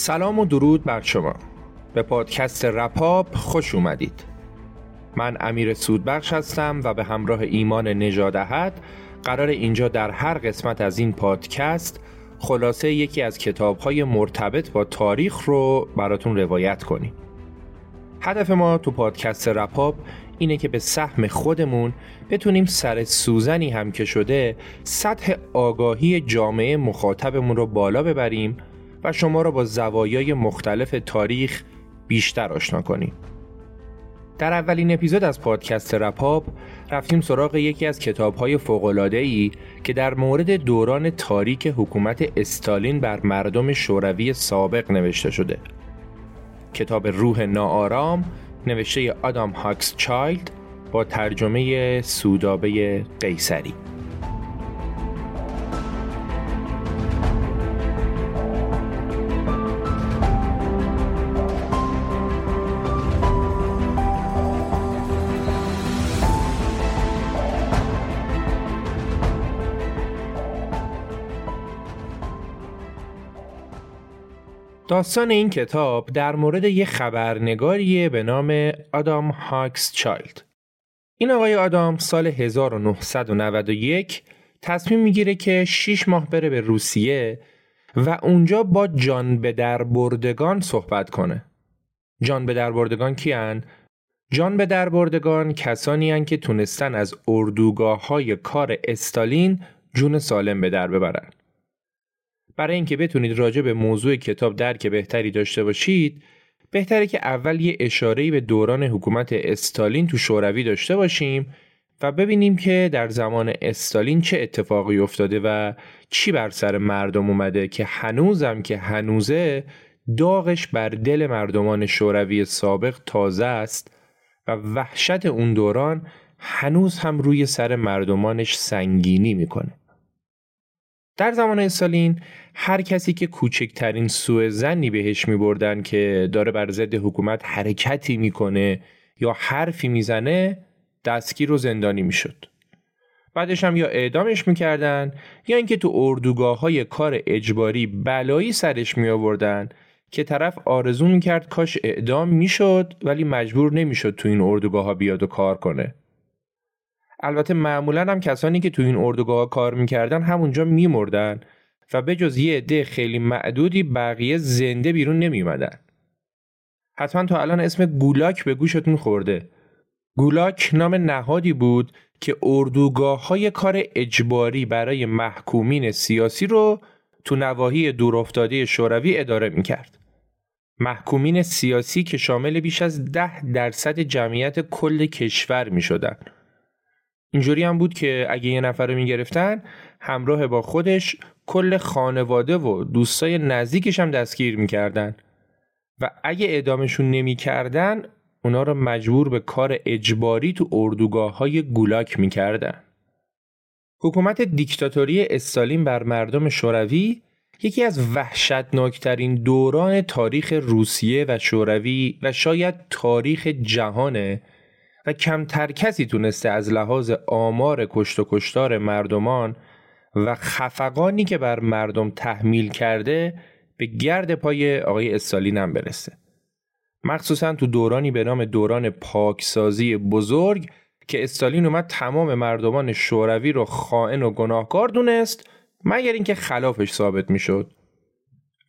سلام و درود بر شما. به پادکست رپاب خوش اومدید. من امیر سودبخش هستم و به همراه ایمان نجادهت قرار اینجا در هر قسمت از این پادکست خلاصه یکی از کتابهای مرتبط با تاریخ رو براتون روایت کنیم. هدف ما تو پادکست رپاب اینه که به سهم خودمون بتونیم سر سوزنی هم که شده سطح آگاهی جامعه مخاطبمون رو بالا ببریم و شما را با زوایای مختلف تاریخ بیشتر آشنا کنیم. در اولین اپیزود از پادکست رپاب رفتیم سراغ یکی از کتابهای فوق‌العاده‌ای که در مورد دوران تاریک حکومت استالین بر مردم شوروی سابق نوشته شده. کتاب روح ناآرام نوشته آدام هاکس چایلد با ترجمه سودابه قیصری. داستان این کتاب در مورد یک خبرنگاریه به نام آدام هاکس چایلد. این آقای آدام سال 1991 تصمیم می‌گیره که 6 ماه بره به روسیه و اونجا با جان به در بردگان صحبت کنه. جان به در بردگان کیان؟ جان به در بردگان کسانی هن که تونستن از اردوگاه های کار استالین جون سالم به در ببرن. برای اینکه بتونید راجع به موضوع کتاب درک بهتری داشته باشید بهتره که اول یه اشاره‌ای به دوران حکومت استالین تو شوروی داشته باشیم و ببینیم که در زمان استالین چه اتفاقی افتاده و چی بر سر مردم اومده که هنوزم که هنوزه داغش بر دل مردمان شوروی سابق تازه است و وحشت اون دوران هنوز هم روی سر مردمانش سنگینی می‌کنه. در زمان استالین هر کسی که کوچکترین سوء زنی بهش می بردن که داره بر ضد حکومت حرکتی می‌کنه یا حرفی می‌زنه دستگیر و زندانی می‌شد. بعدش هم یا اعدامش می‌کردن یا اینکه تو اردوگاه های کار اجباری بلایی سرش می آوردن که طرف آرزو می‌کرد کاش اعدام می‌شد ولی مجبور نمی‌شد تو این اردوگاه ها بیاد و کار کنه. البته معمولا هم کسانی که تو این اردوگاه کار می‌کردن همونجا میمردن و به جز یه عده خیلی معدودی بقیه زنده بیرون نمیومدن. حتما تا الان اسم گولاک به گوشتون خورده. گولاک نام نهادی بود که اردوگاه های کار اجباری برای محکومین سیاسی رو تو نواحی دورافتاده شوروی اداره می‌کرد. محکومین سیاسی که شامل بیش از ده درصد جمعیت کل کشور می شدن. اینجوری هم بود که اگه یه نفر رو می گرفتن همراه با خودش کل خانواده و دوستای نزدیکش هم دستگیر می کردن. و اگه اعدامشون نمی کردن اونا رو مجبور به کار اجباری تو اردوگاه های گولاک می کردن. حکومت دیکتاتوری استالین بر مردم شوروی یکی از وحشتناکترین دوران تاریخ روسیه و شوروی و شاید تاریخ جهانه و کمتر کسی تونسته از لحاظ آمار کشت و کشتار مردمان و خفقانی که بر مردم تحمیل کرده به گرد پای آقای استالین هم برسه. مخصوصا تو دورانی به نام دوران پاکسازی بزرگ که استالین اومد تمام مردمان شوروی رو خائن و گناهکار دونست مگر اینکه خلافش ثابت می‌شد.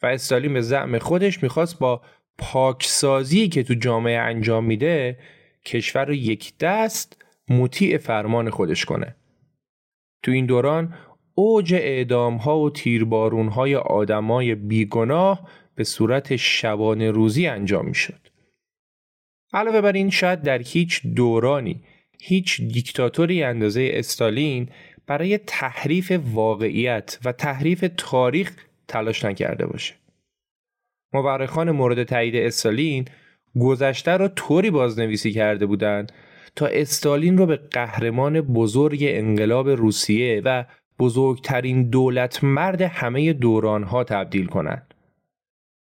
و استالین به زعم خودش می‌خواست با پاکسازی که تو جامعه انجام میده کشور رو یک دست مطیع فرمان خودش کنه. تو این دوران اوج اعدام ها و تیربارون های آدمای بیگناه به صورت شبانه روزی انجام می‌شد. علاوه بر این شاید در هیچ دورانی هیچ دیکتاتوری اندازه استالین برای تحریف واقعیت و تحریف تاریخ تلاش نکرده باشه. مورخان مورد تایید استالین گذشته را طوری بازنویسی کرده بودند تا استالین رو به قهرمان بزرگ انقلاب روسیه و بزرگترین دولت مرد همه دورانها تبدیل کنند.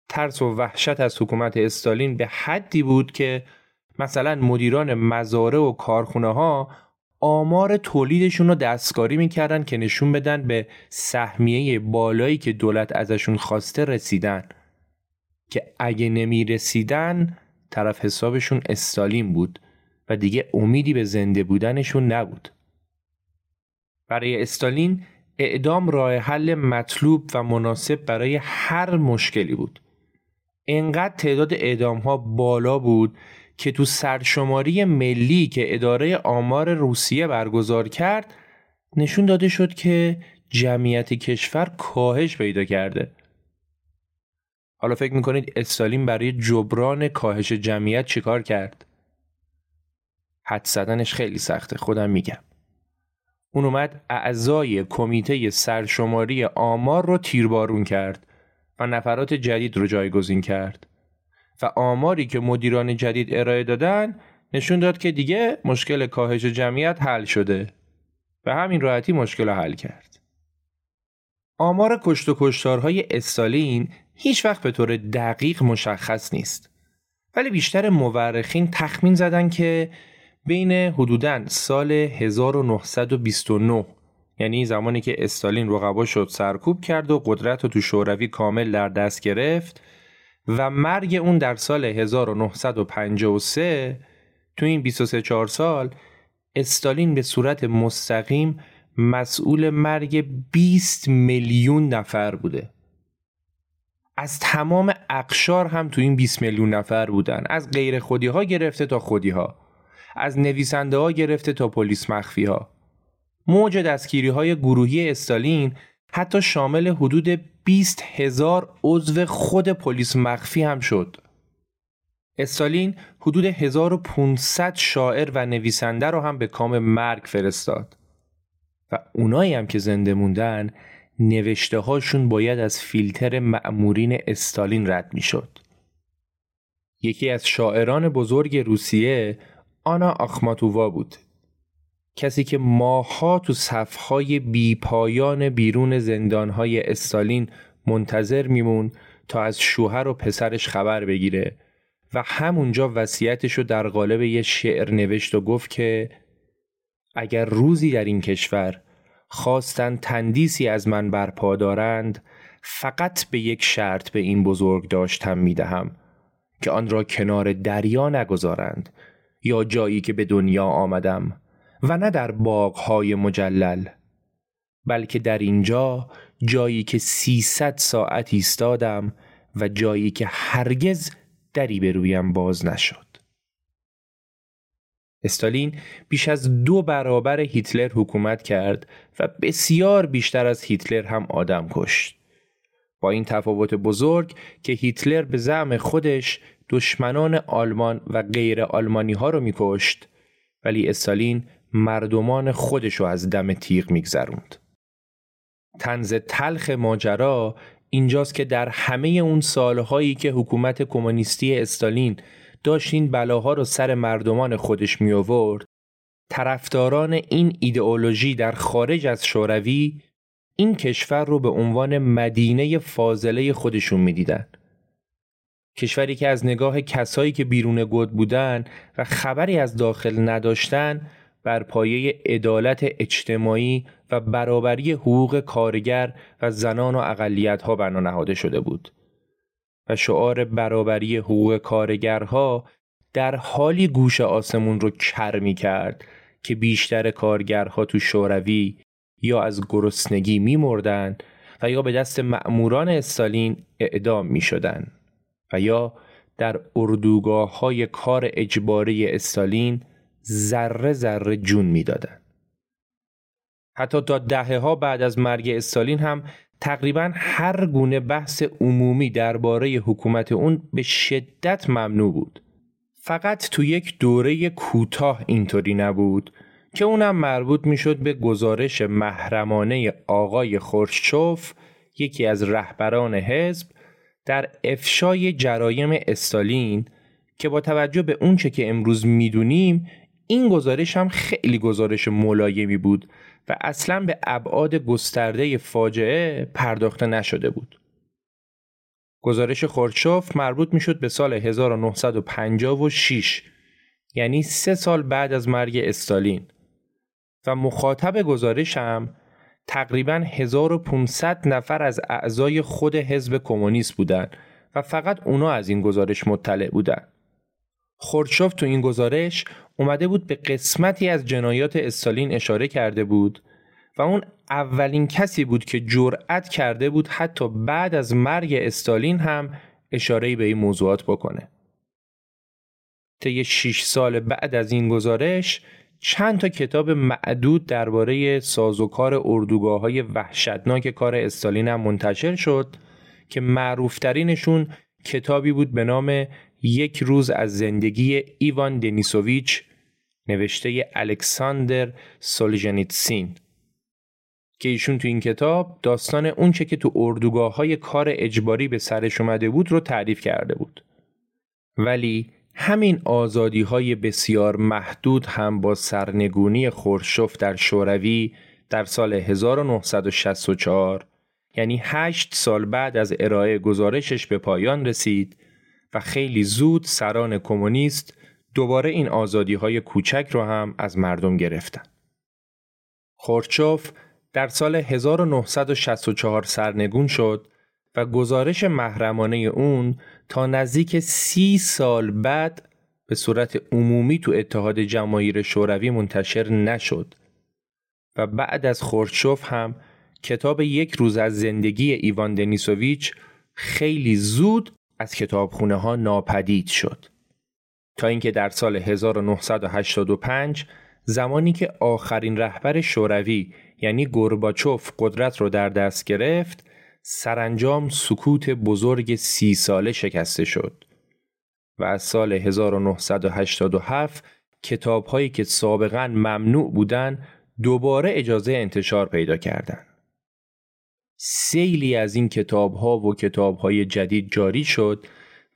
ترس و وحشت از حکومت استالین به حدی بود که مثلا مدیران مزاره و کارخونه ها آمار تولیدشون رو دستکاری می‌کردن که نشون بدن به سهمیه بالایی که دولت ازشون خواسته رسیدن که اگه نمی رسیدن طرف حسابشون استالین بود و دیگه امیدی به زنده بودنشون نبود برای استالین اعدام راه حل مطلوب و مناسب برای هر مشکلی بود. انقدر تعداد اعدام ها بالا بود که تو سرشماری ملی که اداره آمار روسیه برگزار کرد نشون داده شد که جمعیت کشور کاهش پیدا کرده. حالا فکر می‌کنید استالین برای جبران کاهش جمعیت چیکار کرد؟ حد زدنش خیلی سخته خودم میگم. اون اومد اعضای کمیته سرشماری آمار رو تیربارون کرد و نفرات جدید رو جایگزین کرد. و آماری که مدیران جدید ارائه دادن نشون داد که دیگه مشکل کاهش جمعیت حل شده و همین راحتی مشکل رو حل کرد. آمار کشت و کشتارهای استالین هیچ وقت به طور دقیق مشخص نیست. ولی بیشتر مورخین تخمین زدن که بین حدوداً سال 1929 یعنی زمانی که استالین رقبا شد سرکوب کرد و قدرت رو تو شوروی کامل در دست گرفت و مرگ اون در سال 1953 تو این 23 4 سال استالین به صورت مستقیم مسئول مرگ 20 میلیون نفر بوده. از تمام اقشار هم تو این 20 میلیون نفر بودن. از غیر خودی ها گرفته تا خودی ها از نویسنده ها گرفته تا پلیس مخفی ها موج دستگیری های گروهی استالین حتی شامل حدود 20 هزار عضو خود پلیس مخفی هم شد. استالین حدود 1500 شاعر و نویسنده رو هم به کام مرگ فرستاد. و اونایی هم که زنده موندن نوشته هاشون باید از فیلتر معمورین استالین رد می شد. یکی از شاعران بزرگ روسیه آنا آخماتووا بود. کسی که ماها تو صفهای بیپایان بیرون زندانهای استالین منتظر میمون تا از شوهر و پسرش خبر بگیره و همونجا وصیتش رو در قالب یه شعر نوشت و گفت که اگر روزی در این کشور خواستن تندیسی از من برپا دارند فقط به یک شرط به این بزرگ داشتم می‌دهم که آن را کنار دریا نگذارند یا جایی که به دنیا آمدم و نه در باغهای مجلل بلکه در اینجا جایی که سیصد ساعت ایستادم و جایی که هرگز دری به رویم باز نشد. استالین بیش از دو برابر هیتلر حکومت کرد و بسیار بیشتر از هیتلر هم آدم کشت. با این تفاوت بزرگ که هیتلر به زعم خودش دشمنان آلمان و غیر آلمانی ها رو میکشت ولی استالین مردمان خودش رو از دم تیغ میگذروند. تنز تلخ ماجرا اینجاست که در همه اون سالهایی که حکومت کمونیستی استالین داشت این بلاها رو سر مردمان خودش می آورد طرفداران این ایدئولوژی در خارج از شوروی این کشور رو به عنوان مدینه فاضله خودشون می‌دیدن. کشوری که از نگاه کسایی که بیرون گود بودن و خبری از داخل نداشتن بر پایه عدالت اجتماعی و برابری حقوق کارگر و زنان و اقلیت ها بنا نهاده شده بود. و شعار برابری حقوق کارگرها در حالی گوش آسمون رو کر می کرد که بیشتر کارگرها تو شوروی یا از گرسنگی می مردن و یا به دست مأموران استالین اعدام می شدن و یا در اردوگاه های کار اجباری استالین ذره ذره جون می‌دادند. حتی تا دهه ها بعد از مرگ استالین هم تقریبا هر گونه بحث عمومی درباره حکومت اون به شدت ممنوع بود. فقط تو یک دوره کوتاه اینطوری نبود که اونم مربوط می‌شد به گزارش محرمانه آقای خورشچوف یکی از رهبران حزب در افشای جرایم استالین که با توجه به اونچه که امروز می‌دونیم این گزارش هم خیلی گزارش ملایمی بود و اصلا به ابعاد گسترده فاجعه پرداخته نشده بود. گزارش خورچوف مربوط می‌شد به سال 1956 یعنی سه سال بعد از مرگ استالین و مخاطب گزارش هم تقریبا 1500 نفر از اعضای خود حزب کمونیست بودند و فقط اونا از این گزارش مطلع بودند. خورشوف تو این گزارش اومده بود به قسمتی از جنایات استالین اشاره کرده بود و اون اولین کسی بود که جرأت کرده بود حتی بعد از مرگ استالین هم اشاره به این موضوعات بکنه. طی 6 سال بعد از این گزارش چند تا کتاب معدود درباره سازوکار اردوگاه های وحشتناک کار استالین هم منتشر شد که معروفترینشون کتابی بود به نام یک روز از زندگی ایوان دنیسوویچ نوشته الکساندر سولژنیتسین. که ایشون تو این کتاب داستان اونچه که تو اردوگاه های کار اجباری به سرش اومده بود رو تعریف کرده بود. ولی همین آزادی های بسیار محدود هم با سرنگونی خورشوف در شوروی در سال 1964 یعنی هشت سال بعد از ارائه گزارشش به پایان رسید و خیلی زود سران کمونیست دوباره این آزادی های کوچک رو هم از مردم گرفتن. خورچوف در سال 1964 سرنگون شد و گزارش محرمانه اون تا نزدیک سی سال بعد به صورت عمومی تو اتحاد جماهیر شوروی منتشر نشد و بعد از خورچوف هم کتاب یک روز از زندگی ایوان دنیسوویچ خیلی زود از کتابخونه ها ناپدید شد. تا اینکه در سال 1985 زمانی که آخرین رهبر شوروی یعنی گورباچوف قدرت رو در دست گرفت سرانجام سکوت بزرگ سی ساله شکسته شد و از سال 1987 کتاب هایی که سابقا ممنوع بودند دوباره اجازه انتشار پیدا کردند. سیلی از این کتاب ها و کتاب های جدید جاری شد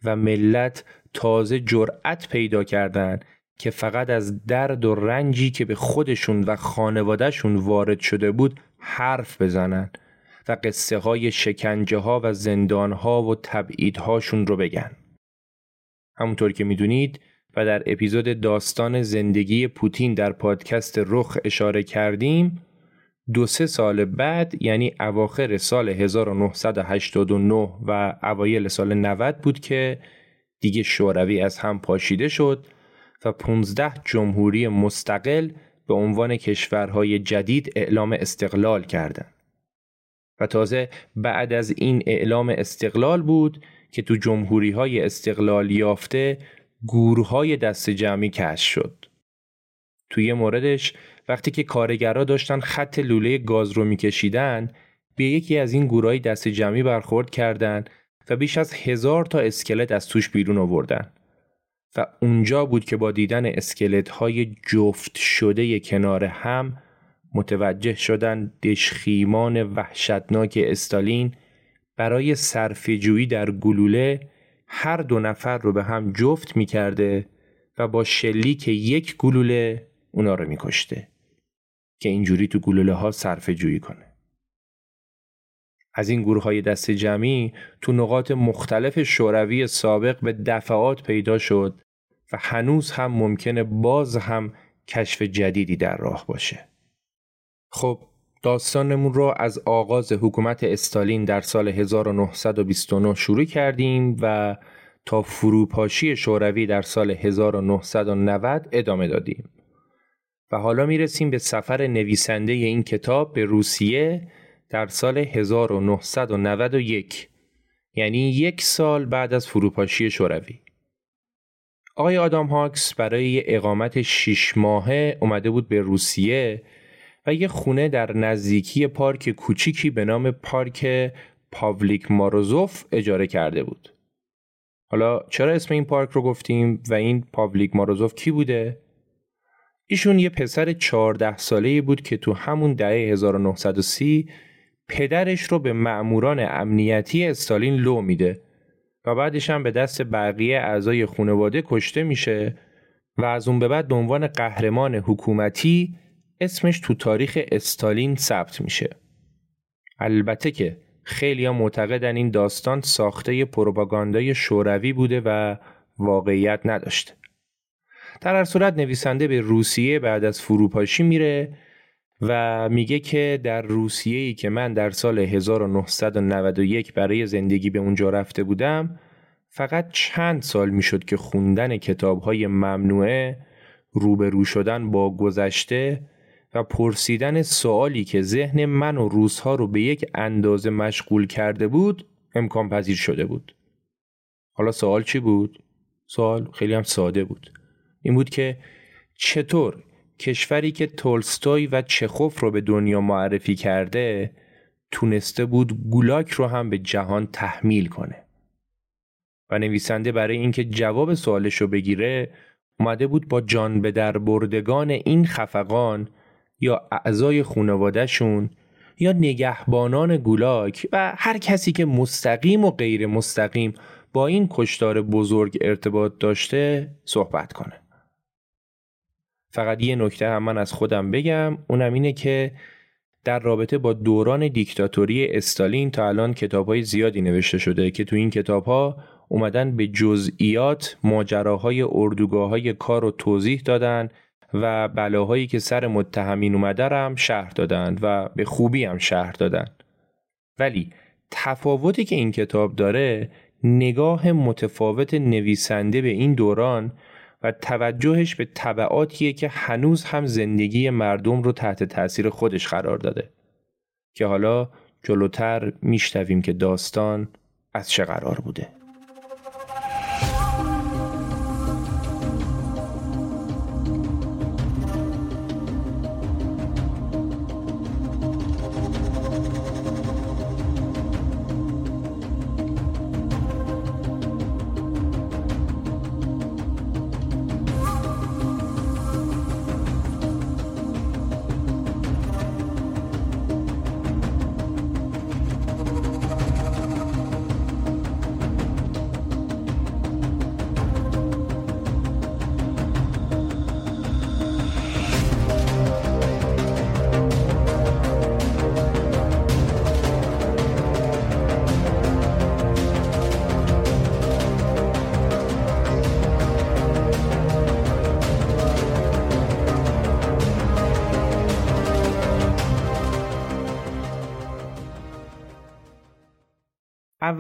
و ملت تازه جرأت پیدا کردند که فقط از درد و رنجی که به خودشون و خانوادهشون وارد شده بود حرف بزنند و قصه های شکنجه ها و زندان ها و تبعید هاشون رو بگن. همونطور که می‌دونید و در اپیزود داستان زندگی پوتین در پادکست رخ اشاره کردیم دو سه سال بعد یعنی اواخر سال 1989 و اوایل سال 90 بود که دیگه شوروی از هم پاشیده شد و 15 جمهوری مستقل به عنوان کشورهای جدید اعلام استقلال کردند. و تازه بعد از این اعلام استقلال بود که تو جمهوری های استقلال یافته گروه های دست جمعی کش شد. توی موردش وقتی که کارگرها داشتن خط لوله گاز رو میکشیدن به یکی از این گورای دست جمعی برخورد کردند و بیش از هزار تا اسکلت از توش بیرون آوردن و اونجا بود که با دیدن اسکلت های جفت شده کنار هم متوجه شدن دشخیمان وحشتناک استالین برای صرفه‌جویی در گلوله هر دو نفر رو به هم جفت می‌کرده و با شلیک یک گلوله اونا رو میکشته که اینجوری تو گلوله ها صرفه جویی کنه. از این گروه های دست جمعی تو نقاط مختلف شوروی سابق به دفعات پیدا شد و هنوز هم ممکنه باز هم کشف جدیدی در راه باشه. خب داستانمون رو از آغاز حکومت استالین در سال 1929 شروع کردیم و تا فروپاشی شوروی در سال 1990 ادامه دادیم. و حالا می‌رسیم به سفر نویسنده این کتاب به روسیه در سال 1991 یعنی یک سال بعد از فروپاشی شوروی. آقای آدام هاکس برای اقامت شیش ماهه اومده بود به روسیه و یه خونه در نزدیکی پارک کوچیکی به نام پارک پاولیک ماروزوف اجاره کرده بود. حالا چرا اسم این پارک رو گفتیم و این پاولیک ماروزوف کی بوده؟ ایشون یه پسر 14 ساله بود که تو همون دهه 1930 پدرش رو به مأموران امنیتی استالین لو میده و بعدش هم به دست بقیه اعضای خانواده کشته میشه و از اون به بعد به عنوان قهرمان حکومتی اسمش تو تاریخ استالین ثبت میشه. البته که خیلی ها معتقدن این داستان ساخته پروپاگاندای شوروی بوده و واقعیت نداشته. در هر صورت نویسنده به روسیه بعد از فروپاشی میره و میگه که در روسیه ای که من در سال 1991 برای زندگی به اونجا رفته بودم فقط چند سال می‌شد که خوندن کتاب های ممنوعه روبرو شدن با گذشته و پرسیدن سوالی که ذهن من و روزها رو به یک اندازه مشغول کرده بود امکان پذیر شده بود. حالا سوال چی بود؟ سوال خیلی هم ساده بود. این بود که چطور کشوری که تولستوی و چخوف رو به دنیا معرفی کرده تونسته بود گولاک رو هم به جهان تحمیل کنه و نویسنده برای اینکه جواب سوالش رو بگیره اومده بود با جان به در بردگان این خفقان یا اعضای خانوادهشون یا نگهبانان گولاک و هر کسی که مستقیم و غیر مستقیم با این کشتار بزرگ ارتباط داشته صحبت کنه. فقط یه نکته هم من از خودم بگم اونم اینه که در رابطه با دوران دیکتاتوری استالین تا الان کتاب زیادی نوشته شده که تو این کتاب ها اومدن به جزئیات ماجراهای اردوگاه های کار رو توضیح دادن و بلاهایی که سر متهمین اومده هم شهر دادن و به خوبی هم شهر دادن ولی تفاوتی که این کتاب داره نگاه متفاوت نویسنده به این دوران و توجهش به طبعاتیه که هنوز هم زندگی مردم رو تحت تاثیر خودش قرار داده. که حالا جلوتر میشتویم که داستان از چه قرار بوده.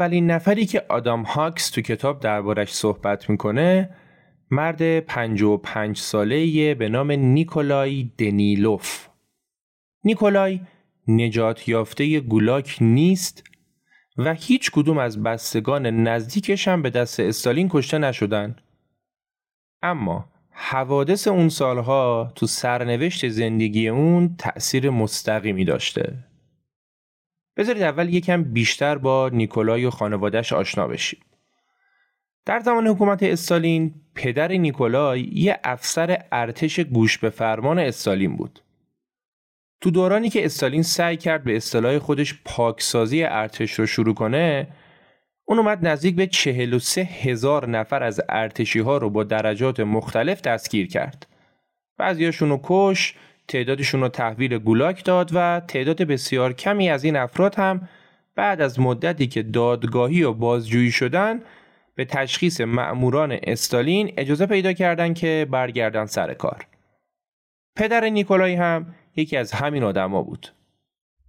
اولین نفری که آدام هاکس تو کتاب دربارش صحبت می‌کنه مرد 55 ساله به نام نیکولای دنیلوف. نیکولای نجات یافته گولاک نیست و هیچ کدوم از بستگان نزدیکش هم به دست استالین کشته نشدن. اما حوادث اون سالها تو سرنوشت زندگی اون تأثیر مستقیمی داشته. بذارید اول یکم بیشتر با نیکولای و خانوادهش آشنا بشیم. در زمان حکومت استالین پدر نیکولای یه افسر ارتش گوش به فرمان استالین بود. تو دورانی که استالین سعی کرد به اصطلاح خودش پاکسازی ارتش رو شروع کنه اون اومد نزدیک به 43 هزار نفر از ارتشی ها رو با درجات مختلف دستگیر کرد. بعضیاشون رو کش، تعدادشون رو تحویل گولاک داد و تعداد بسیار کمی از این افراد هم بعد از مدتی که دادگاهی و بازجویی شدن به تشخیص مأموران استالین اجازه پیدا کردند که برگردن سر کار. پدر نیکولای هم یکی از همین آدما بود.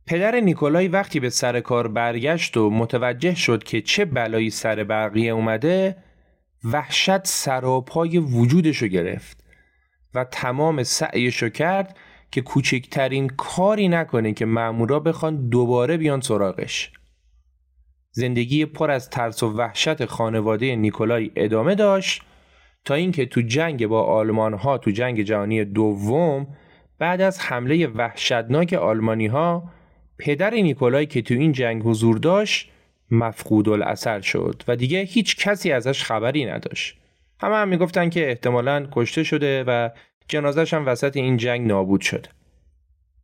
پدر نیکولای وقتی به سر کار برگشت و متوجه شد که چه بلایی سر بقیه اومده وحشت سراپای وجودشو گرفت و تمام سعیشو کرد که کوچکترین کاری نکنه که مامورا بخوان دوباره بیان سراغش. زندگی پر از ترس و وحشت خانواده نیکولای ادامه داشت تا اینکه تو جنگ با آلمان ها تو جنگ جهانی دوم بعد از حمله وحشتناک آلمانی ها پدر نیکولای که تو این جنگ حضور داشت مفقود الاثر شد و دیگه هیچ کسی ازش خبری نداشت. همه هم می‌گفتن که احتمالا کشته شده و جنازش هم وسط این جنگ نابود شده.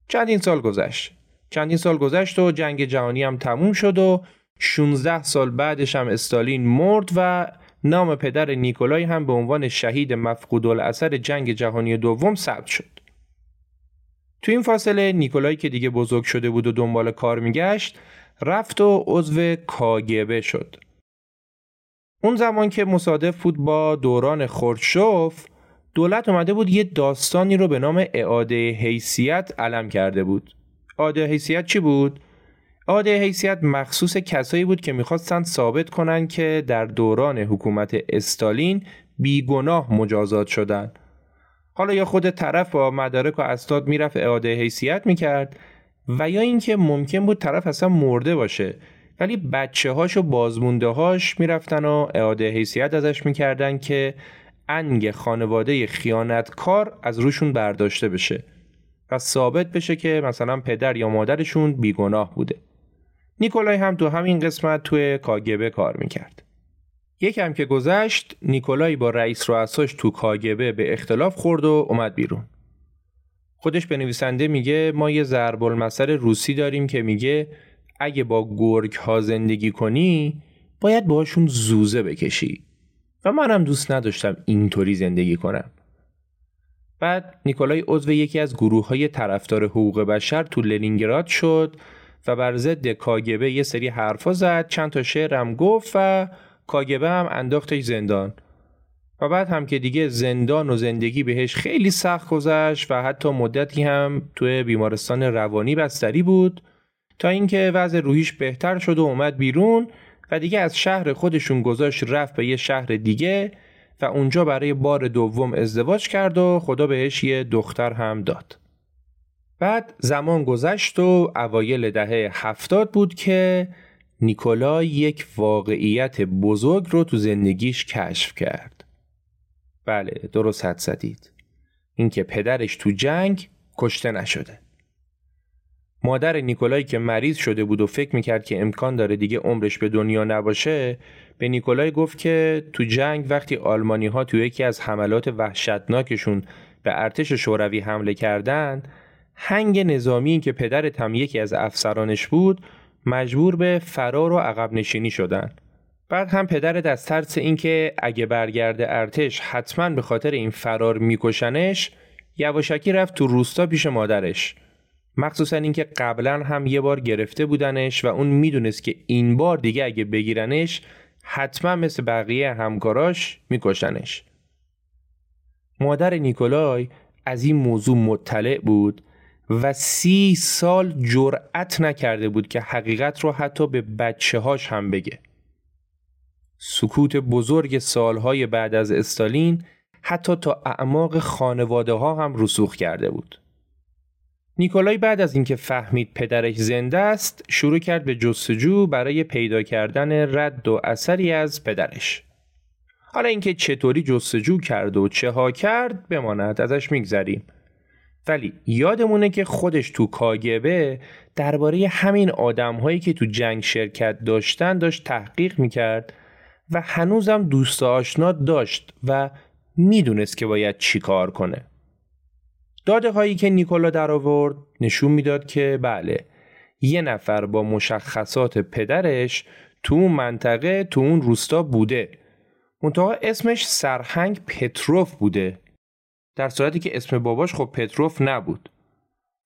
چندین سال گذشت. چندین سال گذشت و جنگ جهانی هم تموم شد و 16 سال بعدش هم استالین مرد و نام پدر نیکولای هم به عنوان شهید مفقود الاثر جنگ جهانی دوم ثبت شد. تو این فاصله نیکولای که دیگه بزرگ شده بود و دنبال کار میگشت رفت و عضو کاگبه شد. اون زمان که مصادف بود با دوران خورشوف دولت اومده بود یه داستانی رو به نام اعاده حیثیت علم کرده بود. اعاده حیثیت چی بود؟ اعاده حیثیت مخصوص کسایی بود که می‌خواستند ثابت کنن که در دوران حکومت استالین بیگناه مجازات شدن. حالا یا خود طرف با مدارک و اسناد می‌رفت اعاده حیثیت می‌کرد و یا اینکه ممکن بود طرف اصلا مرده باشه ولی بچه هاش و بازمونده هاش می‌رفتن و اعاده حیثیت ازش می‌کردن که انگ خانواده خیانتکار از روشون برداشته بشه و ثابت بشه که مثلا پدر یا مادرشون بیگناه بوده. نیکولای هم تو همین قسمت توی کاگبه کار می‌کرد. یکم که گذشت نیکولای با رئیس رؤساش تو کاگبه به اختلاف خورد و اومد بیرون. خودش به نویسنده میگه ما یه ضرب المثل روسی داریم که میگه اگه با گرگ ها زندگی کنی باید باشون زوزه بکشی. و منم دوست نداشتم اینطوری زندگی کنم. بعد نیکولای عضو یکی از گروه های طرفدار حقوق بشر تو لنینگراد شد و بر ضد کاگبه یه سری حرفا زد چند تا شعرم گفت و کاگبه هم انداختش زندان. و بعد هم که دیگه زندان و زندگی بهش خیلی سخت گذشت و حتی مدتی هم توی بیمارستان روانی بستری بود تا اینکه وضع روحیش بهتر شد و اومد بیرون و دیگه از شهر خودشون گذاشت رفت به یه شهر دیگه و اونجا برای بار دوم ازدواج کرد و خدا بهش یه دختر هم داد. بعد زمان گذشت و اوایل دهه هفتاد بود که نیکولای یک واقعیت بزرگ رو تو زندگیش کشف کرد. بله درست حد زدید. اینکه پدرش تو جنگ کشته نشده. مادر نیکولای که مریض شده بود و فکر می‌کرد که امکان داره دیگه عمرش به دنیا نباشه به نیکولای گفت که تو جنگ وقتی آلمانی ها تو یکی از حملات وحشتناکشون به ارتش شوروی حمله کردند هنگ نظامی که پدرت هم یکی از افسرانش بود مجبور به فرار و عقب نشینی شدن. بعد هم پدرت از ترس اینکه اگه برگرده ارتش حتما به خاطر این فرار میکشنش یواشکی رفت تو روستا پیش مادرش. مخصوصا اینکه قبلا هم یه بار گرفته بودنش و اون می‌دونست که این بار دیگه اگه بگیرنش حتما مثل بقیه همکاراش میکشنش. مادر نیکولای از این موضوع مطلع بود و سی سال جرأت نکرده بود که حقیقت رو حتی به بچه هاش هم بگه. سکوت بزرگ سالهای بعد از استالین حتی تا اعماق خانواده ها هم رسوخ کرده بود. نیکولای بعد از اینکه فهمید پدرش زنده است شروع کرد به جستجو برای پیدا کردن رد و اثری از پدرش حالا اینکه چطوری جستجو کرد و چه ها کرد بماند ازش میگذریم ولی یادمونه که خودش تو کاگبه درباره همین آدمهایی که تو جنگ شرکت داشتن داشت تحقیق می‌کرد و هنوزم دوست آشنا داشت و می‌دونست که باید چی کار کنه. داده هایی که نیکولا در آورد نشون می‌داد که بله یه نفر با مشخصات پدرش تو اون منطقه تو اون روستا بوده. منتها اسمش سرهنگ پتروف بوده. در صورتی که اسم باباش خب پتروف نبود.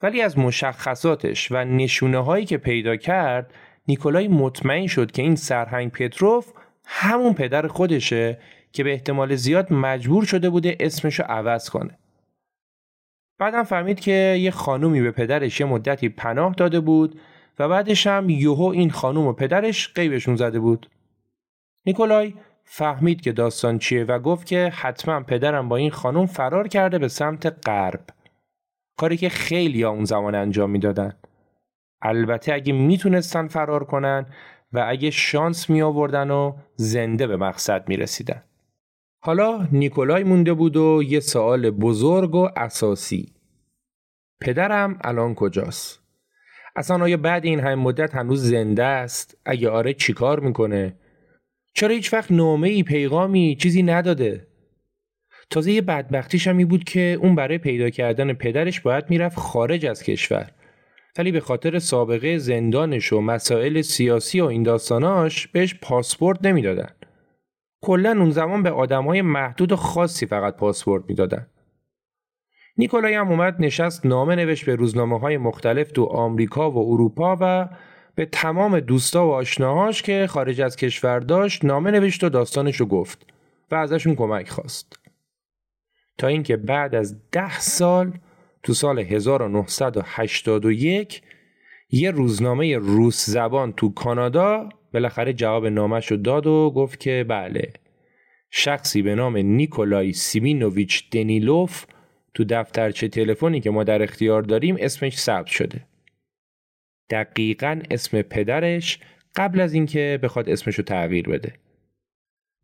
ولی از مشخصاتش و نشونه هایی که پیدا کرد نیکولای مطمئن شد که این سرهنگ پتروف همون پدر خودشه که به احتمال زیاد مجبور شده بوده اسمشو عوض کنه. بعدم فهمید که یه خانومی به پدرش یه مدتی پناه داده بود و بعدش هم یوهو این خانوم و پدرش قیبشون زده بود. نیکولای فهمید که داستان چیه و گفت که حتما پدرم با این خانوم فرار کرده به سمت غرب. کاری که خیلی ها اون زمان انجام می‌دادن. البته اگه می‌تونستن فرار کنن و اگه شانس می آوردن و زنده به مقصد می رسیدن. حالا نیکولای مونده بود و یه سوال بزرگ و اساسی. پدرم الان کجاست؟ اصلا آیا بعد این همه مدت هنوز زنده است؟ اگه آره چیکار می‌کنه؟ چرا هیچ وقت نامه ای پیغامی چیزی نداده؟ تازه یه بدبختیش هم بود که اون برای پیدا کردن پدرش باید می‌رفت خارج از کشور. ولی به خاطر سابقه زندانش و مسائل سیاسی و این داستاناش بهش پاسپورت نمی‌دادن. کلا اون زمان به آدمای محدود و خاصی فقط پاسپورت می‌دادن. نیکولای هم اومد نشست نامه نوشت به روزنامه های مختلف تو آمریکا و اروپا و به تمام دوستا و آشناهاش که خارج از کشور داشت نامه نوشت و داستانش رو گفت و ازشون کمک خواست. تا اینکه بعد از ده سال تو سال 1981 یه روزنامه روس زبان تو کانادا بالاخره جواب نامش رو داد و گفت که بله شخصی به نام نیکولای سیمینوویچ دنیلوف تو دفترچه تلفنی که ما در اختیار داریم اسمش ثبت شده. دقیقا اسم پدرش قبل از اینکه بخواد اسمشو تغییر بده.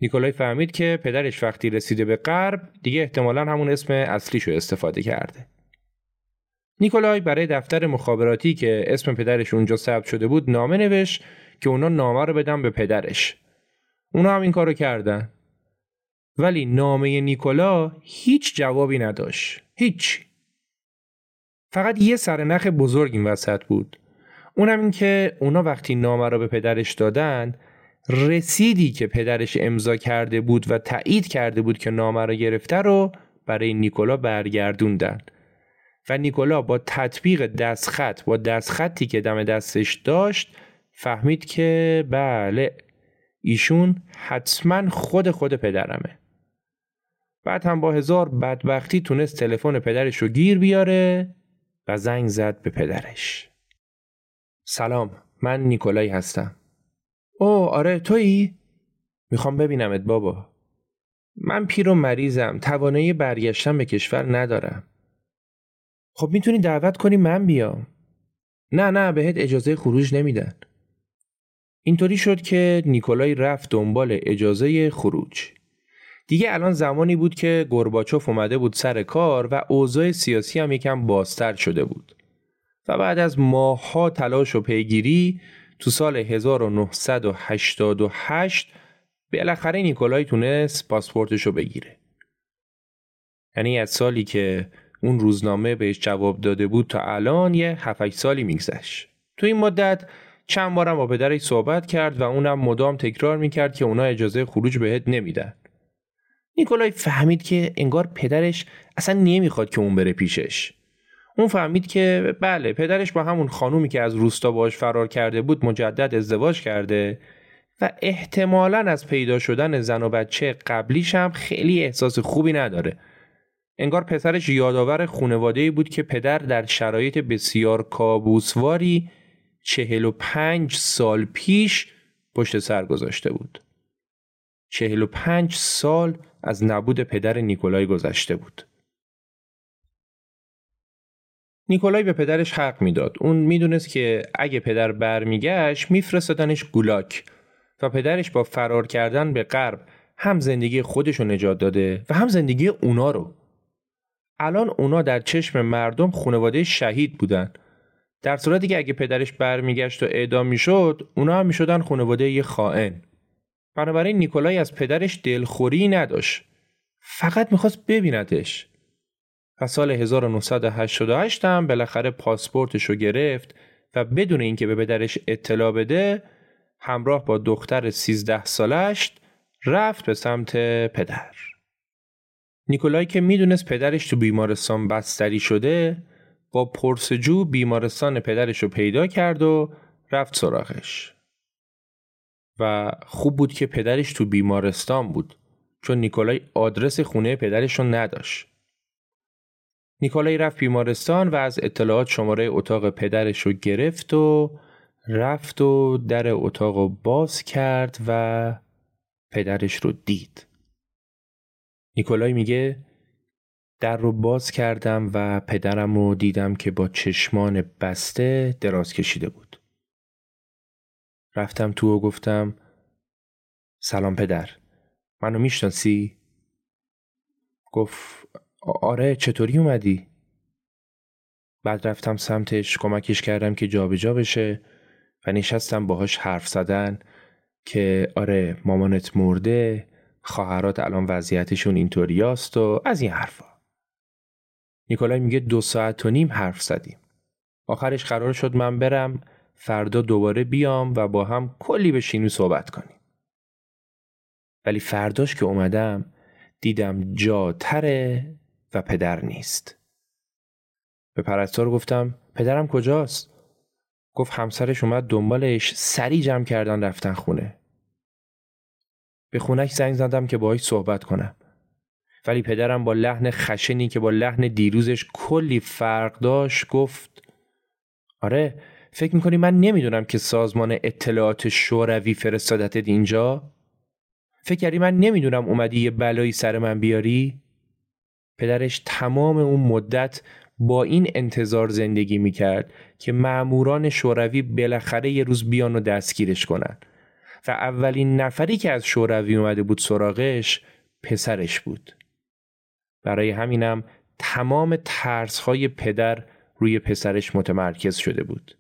نیکولای فهمید که پدرش وقتی رسیده به غرب دیگه احتمالا همون اسم اصلیشو استفاده کرده. نیکولای برای دفتر مخابراتی که اسم پدرش اونجا ثبت شده بود نامه نوشت که اونا نامه رو بدن به پدرش. اونا هم این کارو کردن. ولی نامه نیکولا هیچ جوابی نداشت. هیچ. فقط یه سرنخ بزرگ این وسط بود. اونم این که اونا وقتی نامه رو به پدرش دادن رسیدی که پدرش امضا کرده بود و تایید کرده بود که نامه رو گرفته رو برای نیکولا برگردوندن و نیکولا با تطبیق دستخط با دستخطی که دم دستش داشت فهمید که بله ایشون حتما خود خود پدرمه. بعد هم با هزار بدبختی تونست تلفن پدرش رو گیر بیاره و زنگ زد به پدرش. سلام من نیکولای هستم. او آره تویی؟ می‌خوام ببینمت بابا. من پیر و مریضم توانایی برگشتن به کشور ندارم. خب می‌تونی دعوت کنی من بیام؟ نه نه بهت اجازه خروج نمیدن. اینطوری شد که نیکولای رفت دنبال اجازه خروج. دیگه الان زمانی بود که گرباچوف اومده بود سر کار و اوضاع سیاسی هم یکم بازتر شده بود. و بعد از ماهها تلاش و پیگیری تو سال 1988 بالاخره نیکولای تونست پاسپورتش رو بگیره. یعنی از سالی که اون روزنامه بهش جواب داده بود تا الان یه 7 سالی میگذشت. تو این مدت چند بارم با پدرش صحبت کرد و اونم مدام تکرار می‌کرد که اونا اجازه خروج بهت نمیدن. نیکولای فهمید که انگار پدرش اصلا نمی‌خواد که اون بره پیشش. اون فهمید که بله پدرش با همون خانومی که از روستا باش فرار کرده بود مجدد ازدواج کرده و احتمالا از پیدا شدن زن و بچه قبلیش هم خیلی احساس خوبی نداره. انگار پسرش یادآور خونواده بود که پدر در شرایط بسیار کابوسواری چهل و پنج سال پیش پشت سر گذاشته بود. چهل و پنج سال از نبود پدر نیکولای گذشته بود. نیکولای به پدرش حق می‌داد. اون می‌دونست که اگه پدر برمیگشت میفرستادنش گولاک و پدرش با فرار کردن به غرب هم زندگی خودش رو نجات داده و هم زندگی اونا رو. الان اونا در چشم مردم خانواده شهید بودن در صورتی که اگه پدرش برمیگشت و اعدام می‌شد اونا هم می‌شدن خانواده یه خائن. بنابراین نیکولای از پدرش دلخوری نداشت. فقط می‌خواست ببیندش. و سال 1988 هم بالاخره پاسپورتش رو گرفت و بدون اینکه به پدرش اطلاع بده همراه با دختر 13 سالش رفت به سمت پدر. نیکولای که می‌دونست پدرش تو بیمارستان بستری شده با پرسجو بیمارستان پدرش رو پیدا کرد و رفت سراغش. و خوب بود که پدرش تو بیمارستان بود چون نیکولای آدرس خونه پدرش رو نداشت. نیکولای رفت بیمارستان و از اطلاعات شماره اتاق پدرش رو گرفت و رفت و در اتاق رو باز کرد و پدرش رو دید. نیکولای میگه در رو باز کردم و پدرم رو دیدم که با چشمان بسته دراز کشیده بود. رفتم تو و گفتم سلام پدر منو می‌شناسی؟ گفت آره چطوری اومدی؟ بعد رفتم سمتش کمکش کردم که جابجا جا بشه و نشستم باهاش حرف زدن که آره مامانت مرده خواهرات الان وضعیتشون اینطوریاست و از این حرفا نیکولای میگه دو ساعت و نیم حرف زدیم. آخرش قرار شد من برم فردا دوباره بیام و با هم کلی بشینیم صحبت کنیم. ولی فرداش که اومدم دیدم جا تره و پدر نیست. به پرستار گفتم پدرم کجاست؟ گفت همسرش اومد دنبالش سری جمع کردن رفتن خونه. به خونش زنگ زدم که باهاش صحبت کنم. ولی پدرم با لحن خشنی که با لحن دیروزش کلی فرق داشت گفت آره فکر می‌کنی من نمی‌دونم که سازمان اطلاعات شوروی فرستادتت اینجا؟ فکر کردی من نمی‌دونم اومدی یه بلایی سر من بیاری؟ پدرش تمام اون مدت با این انتظار زندگی می‌کرد که معموران شوروی بالاخره یه روز بیان و دستگیرش کنن و اولین نفری که از شوروی اومده بود سراغش پسرش بود. برای همینم تمام ترسهای پدر روی پسرش متمرکز شده بود.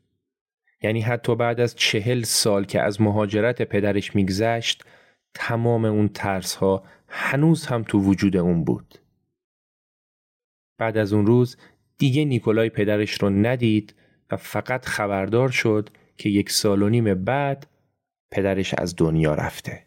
یعنی حتی بعد از چهل سال که از مهاجرت پدرش میگذشت تمام اون ترسها هنوز هم تو وجود اون بود. بعد از اون روز دیگه نیکولای پدرش رو ندید و فقط خبردار شد که یک سال و نیم بعد پدرش از دنیا رفته.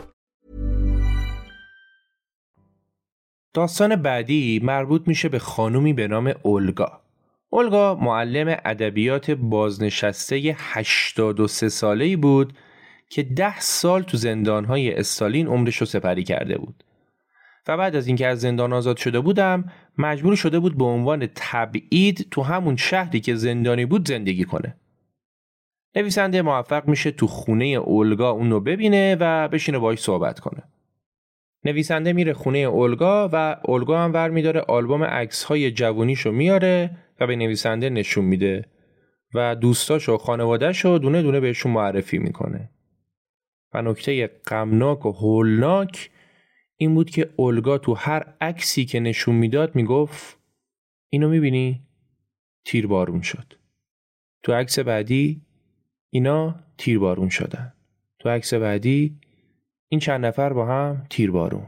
داستان بعدی مربوط میشه به خانومی به نام اولگا. اولگا معلم ادبیات بازنشسته 83 ساله ای بود که 10 سال تو زندانهای استالین عمرش رو سپری کرده بود. و بعد از اینکه از زندان آزاد شده بودم مجبور شده بود به عنوان تبعید تو همون شهری که زندانی بود زندگی کنه. نویسنده موفق میشه تو خونه اولگا اون رو ببینه و بشینه باهاش صحبت کنه. نویسنده میره خونه اولگا و اولگا هم ور میداره آلبوم عکس های جوونیشو میاره و به نویسنده نشون میده و دوستاش و خانوادهش رو دونه دونه بهشون معرفی می‌کنه. و نکته غمناک و هولناک این بود که اولگا تو هر عکسی که نشون می‌داد می‌گفت اینو می‌بینی؟ تیر بارون شد. تو عکس بعدی اینا تیر بارون شدن. تو عکس بعدی این چند نفر با هم تیر بارون.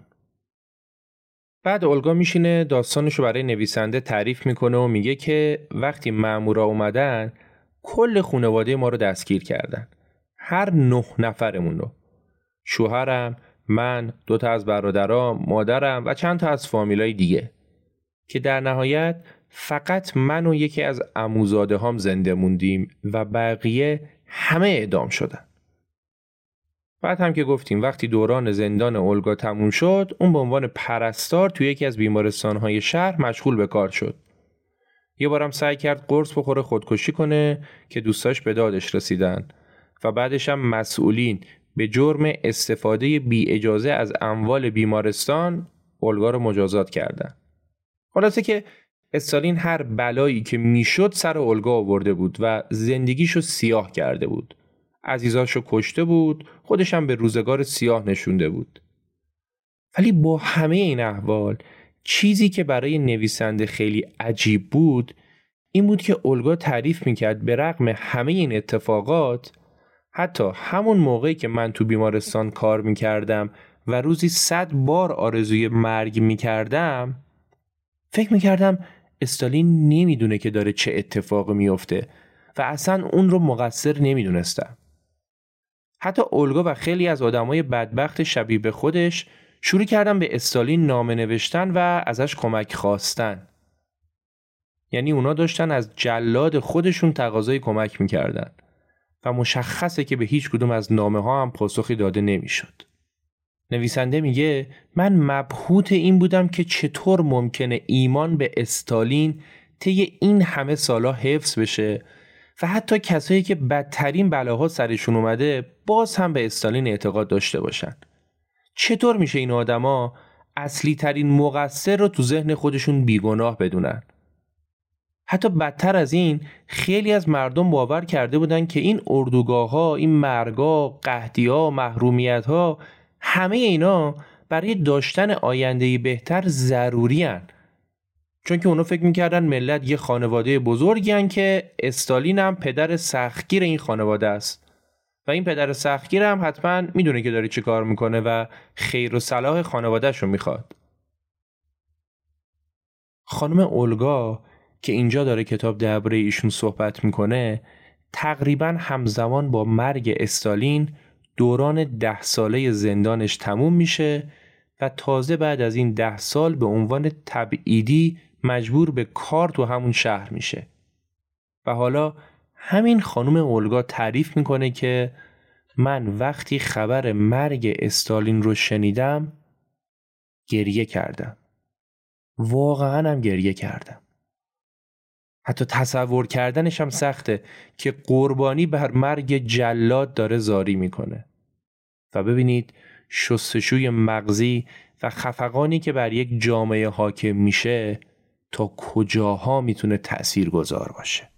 بعد اولگا میشینه داستانشو برای نویسنده تعریف می‌کنه و میگه که وقتی مامورا اومدن کل خانواده ما رو دستگیر کردن. هر نه نفرمون رو. شوهرم، من، دوتا از برادرام، مادرم و چند تا از فامیلای دیگه. که در نهایت فقط من و یکی از اموزاده هام زنده موندیم و بقیه همه اعدام شدن. بعد هم که گفتیم وقتی دوران زندان اولگا تموم شد اون به عنوان پرستار توی یکی از بیمارستانهای شهر مشغول به کار شد. یه بارم سعی کرد قرص بخوره خودکشی کنه که دوستاش به دادش رسیدن و بعدش هم مسئولین به جرم استفاده بی اجازه از اموال بیمارستان اولگا رو مجازات کردن. خلاصه که استالین هر بلایی که می‌شد سر اولگا آورده بود و زندگیشو سیاه کرده بود. عزیزاشو کشته بود، خودش هم به روزگار سیاه نشونده بود. ولی با همه این احوال چیزی که برای نویسنده خیلی عجیب بود این بود که اولگا تعریف می‌کرد به رغم همه این اتفاقات حتی همون موقعی که من تو بیمارستان کار می‌کردم و روزی صد بار آرزوی مرگ می‌کردم فکر می‌کردم استالین نمی‌دونه که داره چه اتفاقی میفته و اصلا اون رو مقصر نمی‌دونستم. حتی اولگا و خیلی از آدمای بدبخت شبیه به خودش شروع کردن به استالین نامه نوشتن و ازش کمک خواستن. یعنی اونا داشتن از جلاد خودشون تقاضای کمک می‌کردن و مشخصه که به هیچ کدوم از نامه ها هم پاسخی داده نمی‌شد. نویسنده میگه من مبهوت این بودم که چطور ممکنه ایمان به استالین طی این همه سالا حفظ بشه و حتی کسایی که بدترین بلاها سرشون اومده باز هم به استالین اعتقاد داشته باشن چطور میشه این آدما اصلی ترین مقصر رو تو ذهن خودشون بیگناه بدونن حتی بدتر از این خیلی از مردم باور کرده بودن که این اردوگاه ها این مرگا قهدی ها محرومیت ها همه اینا برای داشتن آینده بهتر ضروری هن. چون که اونا فکر می‌کردن ملت یه خانواده بزرگی که استالین هم پدر سختگیر این خانواده است. و این پدر سختگیر هم حتما می‌دونه که داره چه کار می‌کنه و خیر و صلاح خانوادهش رو می‌خواد. خانم اولگا که اینجا داره کتاب درباره ایشون صحبت می‌کنه تقریبا همزمان با مرگ استالین دوران ده ساله زندانش تموم میشه و تازه بعد از این ده سال به عنوان تبعیدی مجبور به کار تو همون شهر میشه. و حالا همین خانم اولگا تعریف می‌کنه که من وقتی خبر مرگ استالین رو شنیدم گریه کردم. واقعا هم گریه کردم. حتی تصور کردنش هم سخته که قربانی بر مرگ جلاد داره زاری می‌کنه. و ببینید شستشوی مغزی و خفقانی که بر یک جامعه حاکم میشه تا کجاها می‌تونه تأثیر گذار باشه.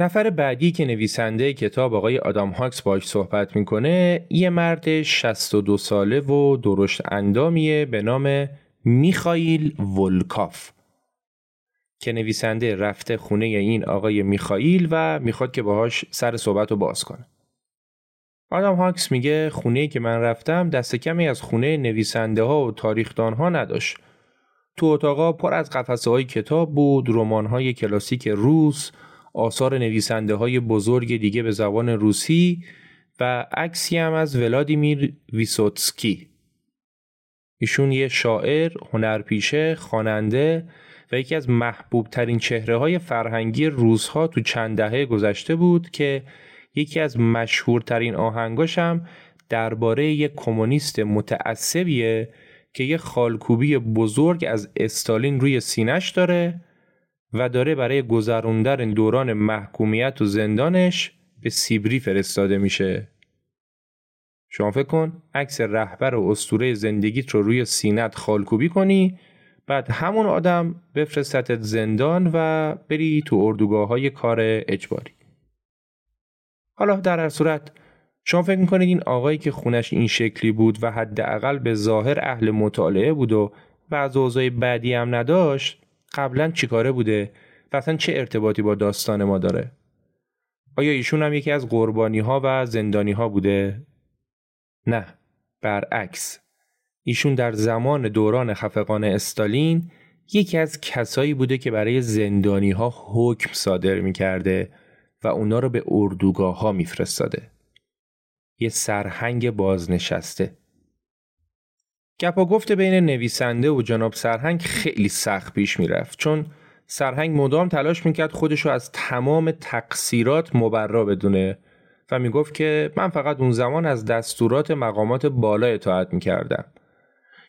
نفر بعدی که نویسنده کتاب آقای آدام هاکس باش صحبت می‌کنه یه مرد 62 ساله و درشت اندامیه به نام میخائیل ولکاف که نویسنده رفته خونه این آقای میخائیل و می‌خواد که باهاش سر صحبت رو باز کنه. آدم هاکس میگه خونه که من رفتم دست کمی از خونه نویسنده ها و تاریخدان ها نداشت. تو اتاقا پر از قفسه های کتاب بود، رمان های کلاسیک روس، آثار نویسنده های بزرگ دیگه به زبان روسی و عکسی هم از ولادیمیر ویسوتسکی. ایشون یه شاعر، هنرپیشه، خواننده و یکی از محبوب ترین چهره های فرهنگی روزها تو چند دهه گذشته بود که یکی از مشهورترین آهنگاش هم درباره یک کمونیست متعصبیه که یه خالکوبی بزرگ از استالین روی سینش داره و داره برای گذروندن دوران محکومیت و زندانش به سیبری فرستاده میشه. شما فکر کن عکس رهبر و استوره زندگیت رو روی سینت خالکوبی کنی بعد همون آدم بفرستت زندان و بری تو اردوگاه های کار اجباری. حالا در هر صورت شما فکر می‌کنید این آقایی که خونش این شکلی بود و حداقل به ظاهر اهل مطالعه بود و بعض اوضاع بعدی هم نداشت قبلا چیکاره بوده و اصلا چه ارتباطی با داستان ما داره آیا ایشون هم یکی از قربانی ها و زندانی ها بوده نه برعکس ایشون در زمان دوران خفقان استالین یکی از کسایی بوده که برای زندانی ها حکم صادر می کرده و اونا رو به اردوگاه ها میفرستاده. یه سرهنگ بازنشسته. گپا گفته بین نویسنده و جناب سرهنگ خیلی سخت پیش می‌رفت. چون سرهنگ مدام تلاش می‌کرد خودشو از تمام تقصیرات مبرا بدونه و می‌گفت که من فقط اون زمان از دستورات مقامات بالا اطاعت می‌کردم.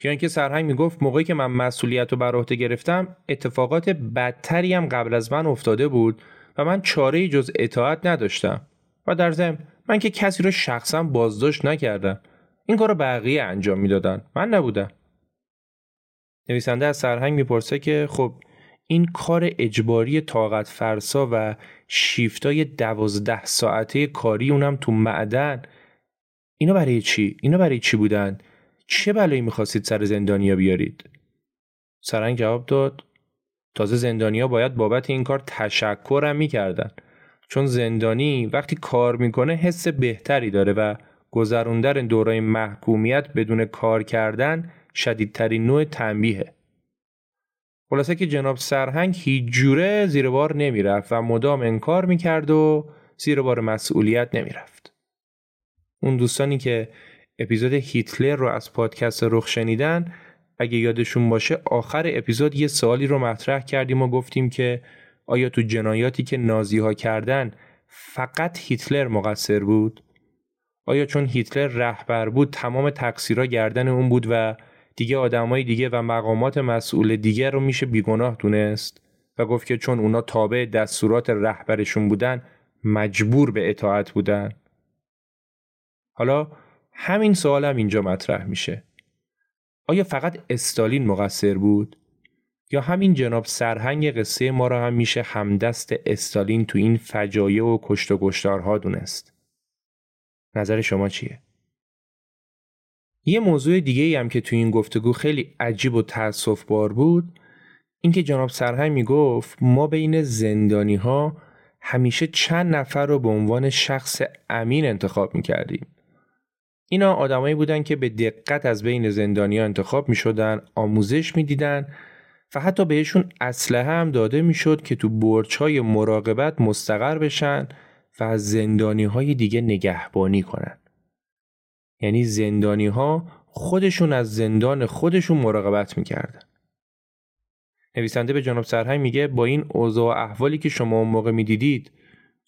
یا اینکه سرهنگ می‌گفت موقعی که من مسئولیت رو بر عهده گرفتم اتفاقات بدتری هم قبل از من افتاده بود و من چاره جز اطاعت نداشتم. و در ضمن من که کسی رو شخصا بازداشت نکردم. این کار رو بقیه انجام می‌دادن من نبودم نویسنده از سرهنگ می‌پرسه که خب این کار اجباری طاقت فرسا و شیفتای دوازده ساعته کاری اونم تو معدن اینا برای چی؟ اینا برای چی بودن؟ چه بلایی می‌خواستید سر زندانیا بیارید؟ سرهنگ جواب داد تازه زندانیا باید بابت این کار تشکرم می‌کردن چون زندانی وقتی کار می‌کنه حس بهتری داره و گذروندن دورای محکومیت بدون کار کردن شدیدترین نوع تنبیهه. خلاصه که جناب سرهنگ هیچ جوره زیر بار نمی‌رفت و مدام انکار می‌کرد و زیر بار مسئولیت نمی‌رفت. اون دوستانی که اپیزود هیتلر رو از پادکست رخ شنیدن اگه یادشون باشه آخر اپیزود یه سوالی رو مطرح کردیم و گفتیم که آیا تو جنایاتی که نازی ها کردن فقط هیتلر مقصر بود؟ آیا چون هیتلر رهبر بود تمام تقصیرها گردن اون بود و دیگه آدمای دیگه و مقامات مسئول دیگه رو میشه بیگناه دونست؟ و گفت که چون اونا تابع دستورات رهبرشون بودن مجبور به اطاعت بودن. حالا همین سوال هم اینجا مطرح میشه. آیا فقط استالین مقصر بود؟ یا همین جناب سرهنگ قصه ما را هم میشه همدست استالین تو این فجایع و کشت و گشتارها دونست؟ نظر شما چیه یه موضوع دیگه هم که تو این گفتگو خیلی عجیب و تأصف بار بود اینکه جناب سرهنگ می‌گفت ما بین زندانی ها همیشه چند نفر رو به عنوان شخص امین انتخاب می‌کردیم. اینا آدمایی بودن که به دقت از بین زندانیا انتخاب می شدن، آموزش می‌دیدن و حتی بهشون اسلحه هم داده می‌شد که تو برچهای مراقبت مستقر بشن و از زندانی های دیگه نگهبانی کنن. یعنی زندانی ها خودشون از زندان خودشون مراقبت می‌کردن. نویسنده به جناب سرهنگ میگه با این اوضاع و احوالی که شما اون موقع می‌دیدید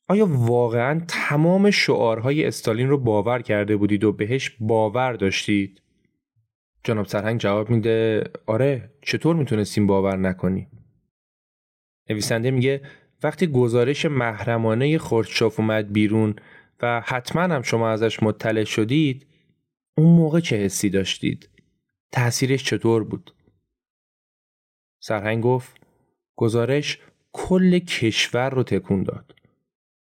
آیا واقعا تمام شعارهای استالین رو باور کرده بودید و بهش باور داشتید؟ جناب سرهنگ جواب میده آره چطور می‌تونستیم باور نکنی؟ نویسنده میگه وقتی گزارش محرمانه خورشچاف اومد بیرون و حتما هم شما ازش مطلع شدید اون موقع چه حسی داشتید؟ تأثیرش چطور بود؟ سرهنگ گفت گزارش کل کشور رو تکون داد.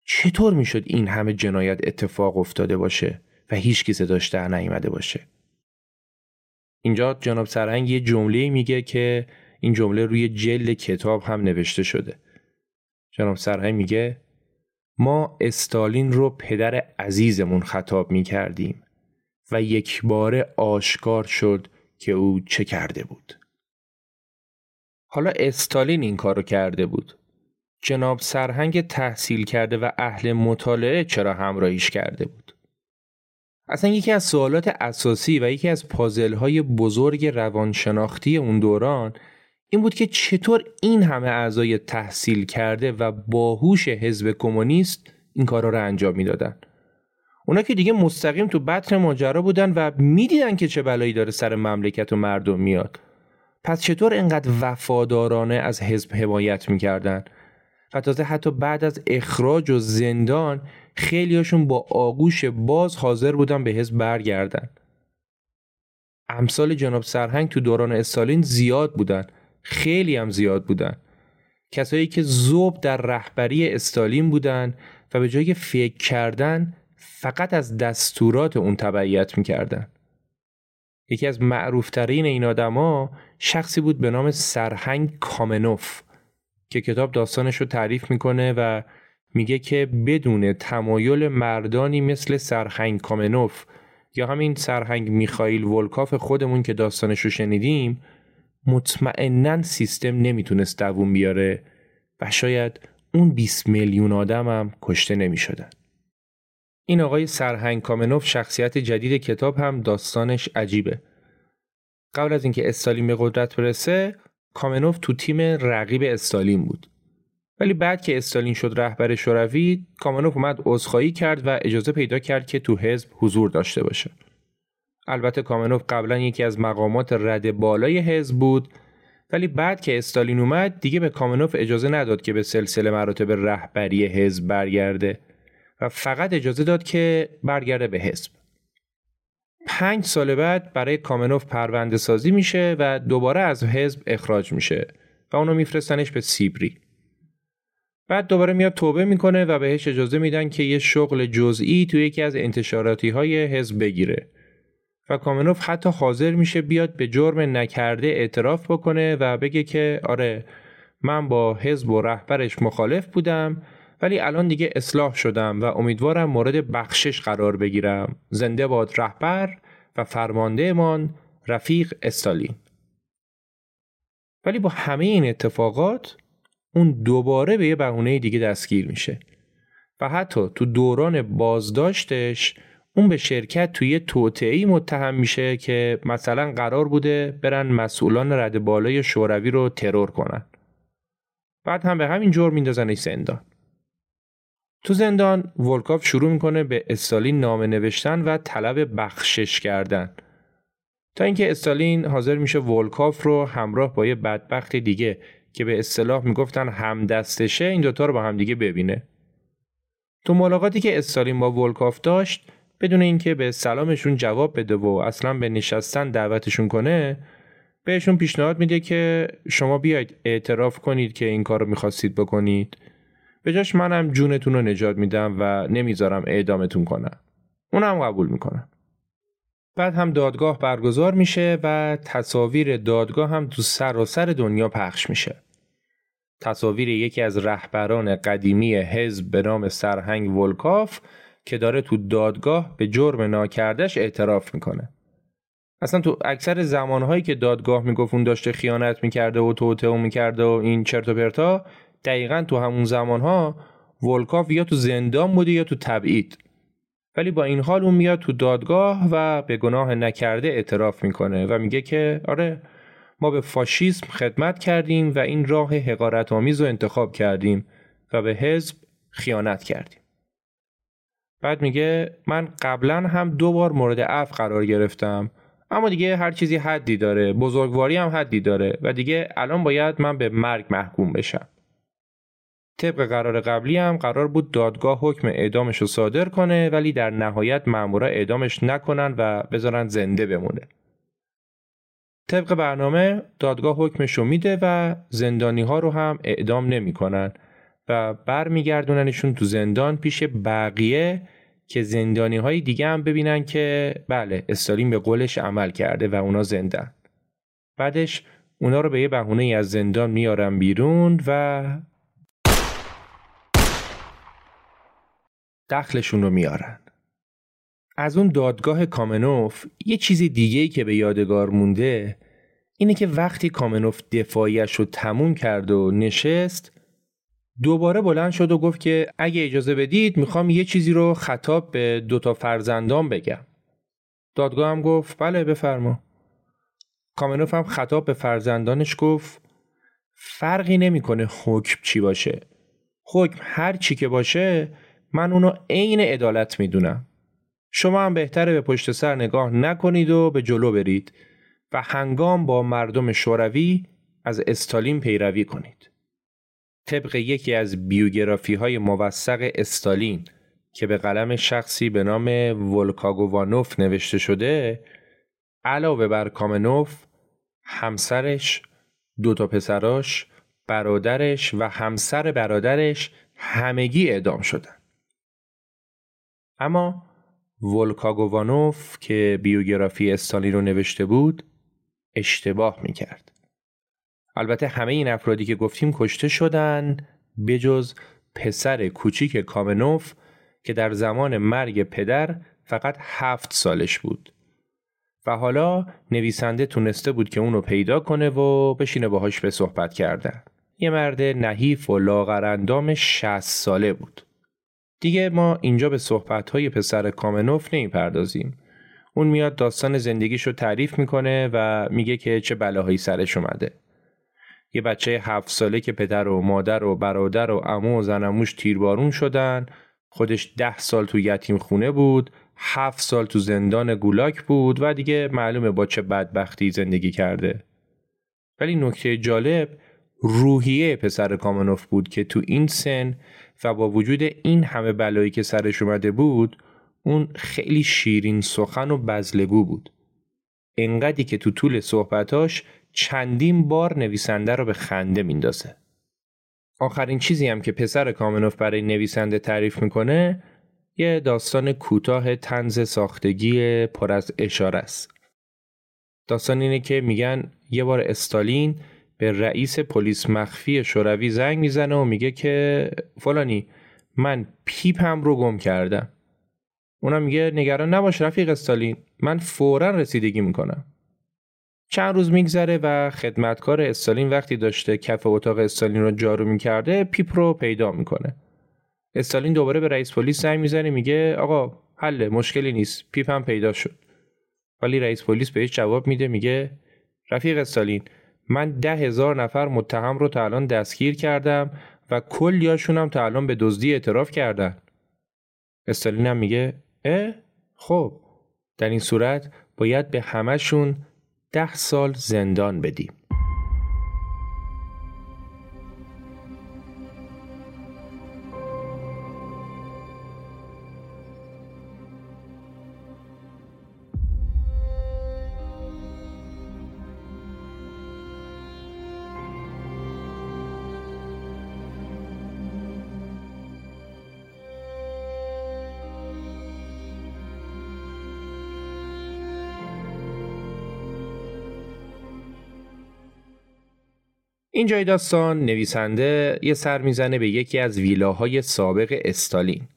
چطور می‌شد این همه جنایت اتفاق افتاده باشه و هیچ کی صداش در نیامده باشه اینجا جناب سرهنگ یه جمله میگه که این جمله روی جلد کتاب هم نوشته شده جناب سرهنگ میگه ما استالین رو پدر عزیزمون خطاب می‌کردیم و یک بار آشکار شد که او چه کرده بود حالا استالین این کارو کرده بود جناب سرهنگ تحصیل کرده و اهل مطالعه چرا همراهیش کرده بود؟ اصلا یکی از سوالات اساسی و یکی از پازل های بزرگ روانشناختی اون دوران این بود که چطور این همه اعضای تحصیل کرده و باهوش حزب کمونیست این کارا رو انجام می‌دادن. اونا که دیگه مستقیم تو بطن ماجرا بودن و می‌دیدن که چه بلایی داره سر مملکت و مردم میاد. پس چطور انقدر وفادارانه از حزب حمایت می‌کردن؟ و تازه حتی بعد از اخراج و زندان خیلیاشون با آغوش باز حاضر بودن به حزب برگردن. امثال جناب سرهنگ تو دوران استالین زیاد بودن. خیلی هم زیاد بودن. کسایی که زوب در رهبری استالین بودن و به جای فکر کردن فقط از دستورات اون تبعیت می‌کردن. یکی از معروفترین این آدما شخصی بود به نام سرهنگ کامنوف که کتاب داستانش رو تعریف می‌کنه و میگه که بدون تمایل مردانی مثل سرهنگ کامنوف یا همین سرهنگ میخائیل ولکاف خودمون که داستانش رو شنیدیم مطمئنا سیستم نمی‌تونست دووم بیاره و شاید اون 20 میلیون آدم هم کشته نمی‌شدن. این آقای سرهنگ کامنوف شخصیت جدید کتاب هم داستانش عجیبه. قبل از اینکه استالین به قدرت برسه کامنوف تو تیم رقیب استالین بود. ولی بعد که استالین شد رهبر شوروی کامنوف اومد عذرخواهی کرد و اجازه پیدا کرد که تو حزب حضور داشته باشه. البته کامنوف قبلا یکی از مقامات رد بالای حزب بود ولی بعد که استالین اومد دیگه به کامنوف اجازه نداد که به سلسله مراتب رهبری حزب برگرده و فقط اجازه داد که برگرده به حزب. پنج سال بعد برای کامنوف پرونده سازی میشه و دوباره از حزب اخراج میشه و اونو میفرستنش به سیبری. بعد دوباره میاد توبه می‌کنه و بهش اجازه میدن که یه شغل جزئی توی یکی از انتشاراتی های حزب بگیره و کامنوف حتی حاضر میشه بیاد به جرم نکرده اعتراف بکنه و بگه که آره من با حزب و رهبرش مخالف بودم ولی الان دیگه اصلاح شدم و امیدوارم مورد بخشش قرار بگیرم. زنده باد رهبر و فرماندهمان رفیق استالین. ولی با همه این اتفاقات اون دوباره به یه بهونه دیگه دستگیر میشه. و حتی تو دوران بازداشتش اون به شرکت توی توطعی متهم میشه که مثلا قرار بوده برن مسئولان رد بالای شوروی رو ترور کنن. بعد هم به همین جور میندازنش زندان. تو زندان ولکاف شروع می‌کنه به استالین نامه نوشتن و طلب بخشش کردن. تا اینکه استالین حاضر میشه ولکاف رو همراه با یه بدبخت دیگه که به اصطلاح می‌گفتن همدستشه این دوتا رو با هم دیگه ببینه. تو ملاقاتی که استالین با ولکاف داشت بدون اینکه به سلامشون جواب بده و اصلا به نشستن دعوتشون کنه بهشون پیشنهاد میده که شما بیاید اعتراف کنید که این کار رو می‌خواستید بکنید. به جاش منم جونتون رو نجات میدم و نمی‌ذارم اعدامتون کنم. اونم قبول می‌کنم. بعد هم دادگاه برگزار میشه و تصاویر دادگاه هم تو سر دنیا پخش میشه. تصاویر یکی از رهبران قدیمی حزب به نام سرهنگ ولکاف که داره تو دادگاه به جرم ناکردش اعتراف می‌کنه. اصلا تو اکثر زمانهایی که دادگاه می‌گفت اون داشته خیانت می‌کرده و توطئه می‌کرده و این چرت و پرتا دقیقا تو همون زمانها ولکاف یا تو زندان بوده یا تو تبعید. ولی با این حال اون میاد تو دادگاه و به گناه نکرده اعتراف می‌کنه و میگه که آره ما به فاشیسم خدمت کردیم و این راه حقارت آمیز رو انتخاب کردیم و به حزب خیانت کردیم. بعد میگه من قبلا هم دو بار مورد عفو قرار گرفتم اما دیگه هر چیزی حدی داره بزرگواری هم حدی داره و دیگه الان باید من به مرگ محکوم بشم. طبق قرار قبلی هم قرار بود دادگاه حکم اعدامش رو صادر کنه ولی در نهایت مامورا اعدامش نکنن و بذارن زنده بمونه. طبق برنامه دادگاه حکمش رو میده و زندانی ها رو هم اعدام نمی‌کنن. و برمیگردوننشون تو زندان پیش بقیه که زندانی های دیگه هم ببینن که بله استالین به قولش عمل کرده و اونا زندن. بعدش اونا رو به یه بهونه از زندان میارن بیرون و دخلشون رو میارن. از اون دادگاه کامنوف یه چیز دیگه ای که به یادگار مونده اینه که وقتی کامنوف دفاعیش رو تموم کرد و نشست دوباره بلند شد و گفت که اگه اجازه بدید می‌خوام یه چیزی رو خطاب به دوتا فرزندان بگم. دادگاه هم گفت بله بفرما. کامنوف هم خطاب به فرزندانش گفت فرقی نمی‌کنه حکم چی باشه. حکم هر چی که باشه من اونو عین عدالت می‌دونم. شما هم بهتره به پشت سر نگاه نکنید و به جلو برید و هنگام با مردم شوروی از استالین پیروی کنید. طبق یکی از بیوگرافی های موثق استالین که به قلم شخصی به نام ولکاگووانوف نوشته شده علاوه بر کامنوف همسرش دو تا پسراش برادرش و همسر برادرش همگی اعدام شدن اما ولکاگووانوف که بیوگرافی استالین رو نوشته بود اشتباه می‌کرد. البته همه این افرادی که گفتیم کشته شدن بجز پسر کوچیک کامنوف که در زمان مرگ پدر فقط هفت سالش بود. و حالا نویسنده تونسته بود که اونو پیدا کنه و بشینه باهاش به صحبت کردن. یه مرد نحیف و لاغرندام 60 ساله بود. دیگه ما اینجا به صحبتهای پسر کامنوف نمی‌پردازیم. اون میاد داستان زندگیشو تعریف می‌کنه و میگه که چه بلاهایی سرش اومده. یه بچه هفت ساله که پدر و مادر و برادر و امو و زنموش تیربارون شدن خودش ده سال تو یتیم خونه بود هفت سال تو زندان گولاک بود و دیگه معلومه با چه بدبختی زندگی کرده. ولی نکته جالب روحیه پسر کامنوف بود که تو این سن و با وجود این همه بلایی که سرش اومده بود اون خیلی شیرین سخن و بزلگو بود. انقدی که تو طول صحبتاش چندین بار نویسنده رو به خنده میندازه. آخرین چیزی هم که پسر کامنوف برای نویسنده تعریف می‌کنه یه داستان کوتاه تنز ساختگی پر از اشاره است. داستان اینه که میگن یه بار استالین به رئیس پلیس مخفی شوروی زنگ می‌زنه و میگه که فلانی من پیپم رو گم کردم. اونم میگه نگران نباش رفیق استالین من فورا رسیدگی می‌کنم چند روز میگذره و خدمتکار استالین وقتی داشته کف اتاق استالین رو جارو می‌کرده پیپ رو پیدا می‌کنه. استالین دوباره به رئیس پلیس زنگ می‌زنه میگه آقا حله مشکلی نیست پیپ هم پیدا شد. ولی رئیس پلیس بهش جواب میده میگه رفیق استالین من ده هزار نفر متهم رو تا الان دستگیر کردم و کلیاشون تا الان به دزدی اعتراف کردن. استالین هم میگه اه؟ خب در این صورت باید به همهشون ده سال زندان بدیم. اینجای داستان نویسنده یه سر می‌زنه به یکی از ویلاهای سابق استالین.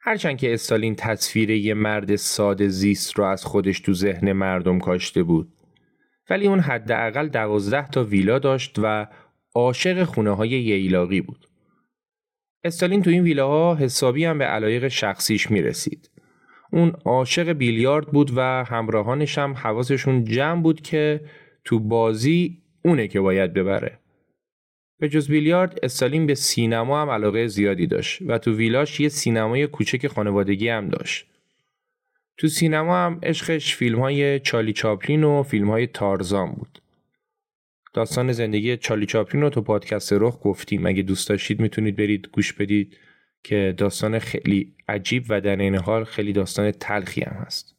هرچند که استالین تصویر یه مرد ساده زیست رو از خودش تو ذهن مردم کاشته بود. ولی اون حداقل دوازده تا ویلا داشت و عاشق خونه های ییلاقی بود. استالین تو این ویلاها حسابی هم به علایق شخصیش می‌رسید. اون عاشق بیلیارد بود و همراهانش هم حواسشون جمع بود که تو بازی اونه که باید ببره. به جز بیلیارد استالین به سینما هم علاقه زیادی داشت و تو ویلاش یه سینمای کوچک خانوادگی هم داشت. تو سینما هم عشقش فیلم های چالی چاپلین و فیلم های تارزان بود. داستان زندگی چالی چاپلین رو تو پادکست رخ گفتیم اگه دوست داشتید می‌تونید برید گوش بدید که داستان خیلی عجیب و در این حال خیلی داستان تلخی هم هست.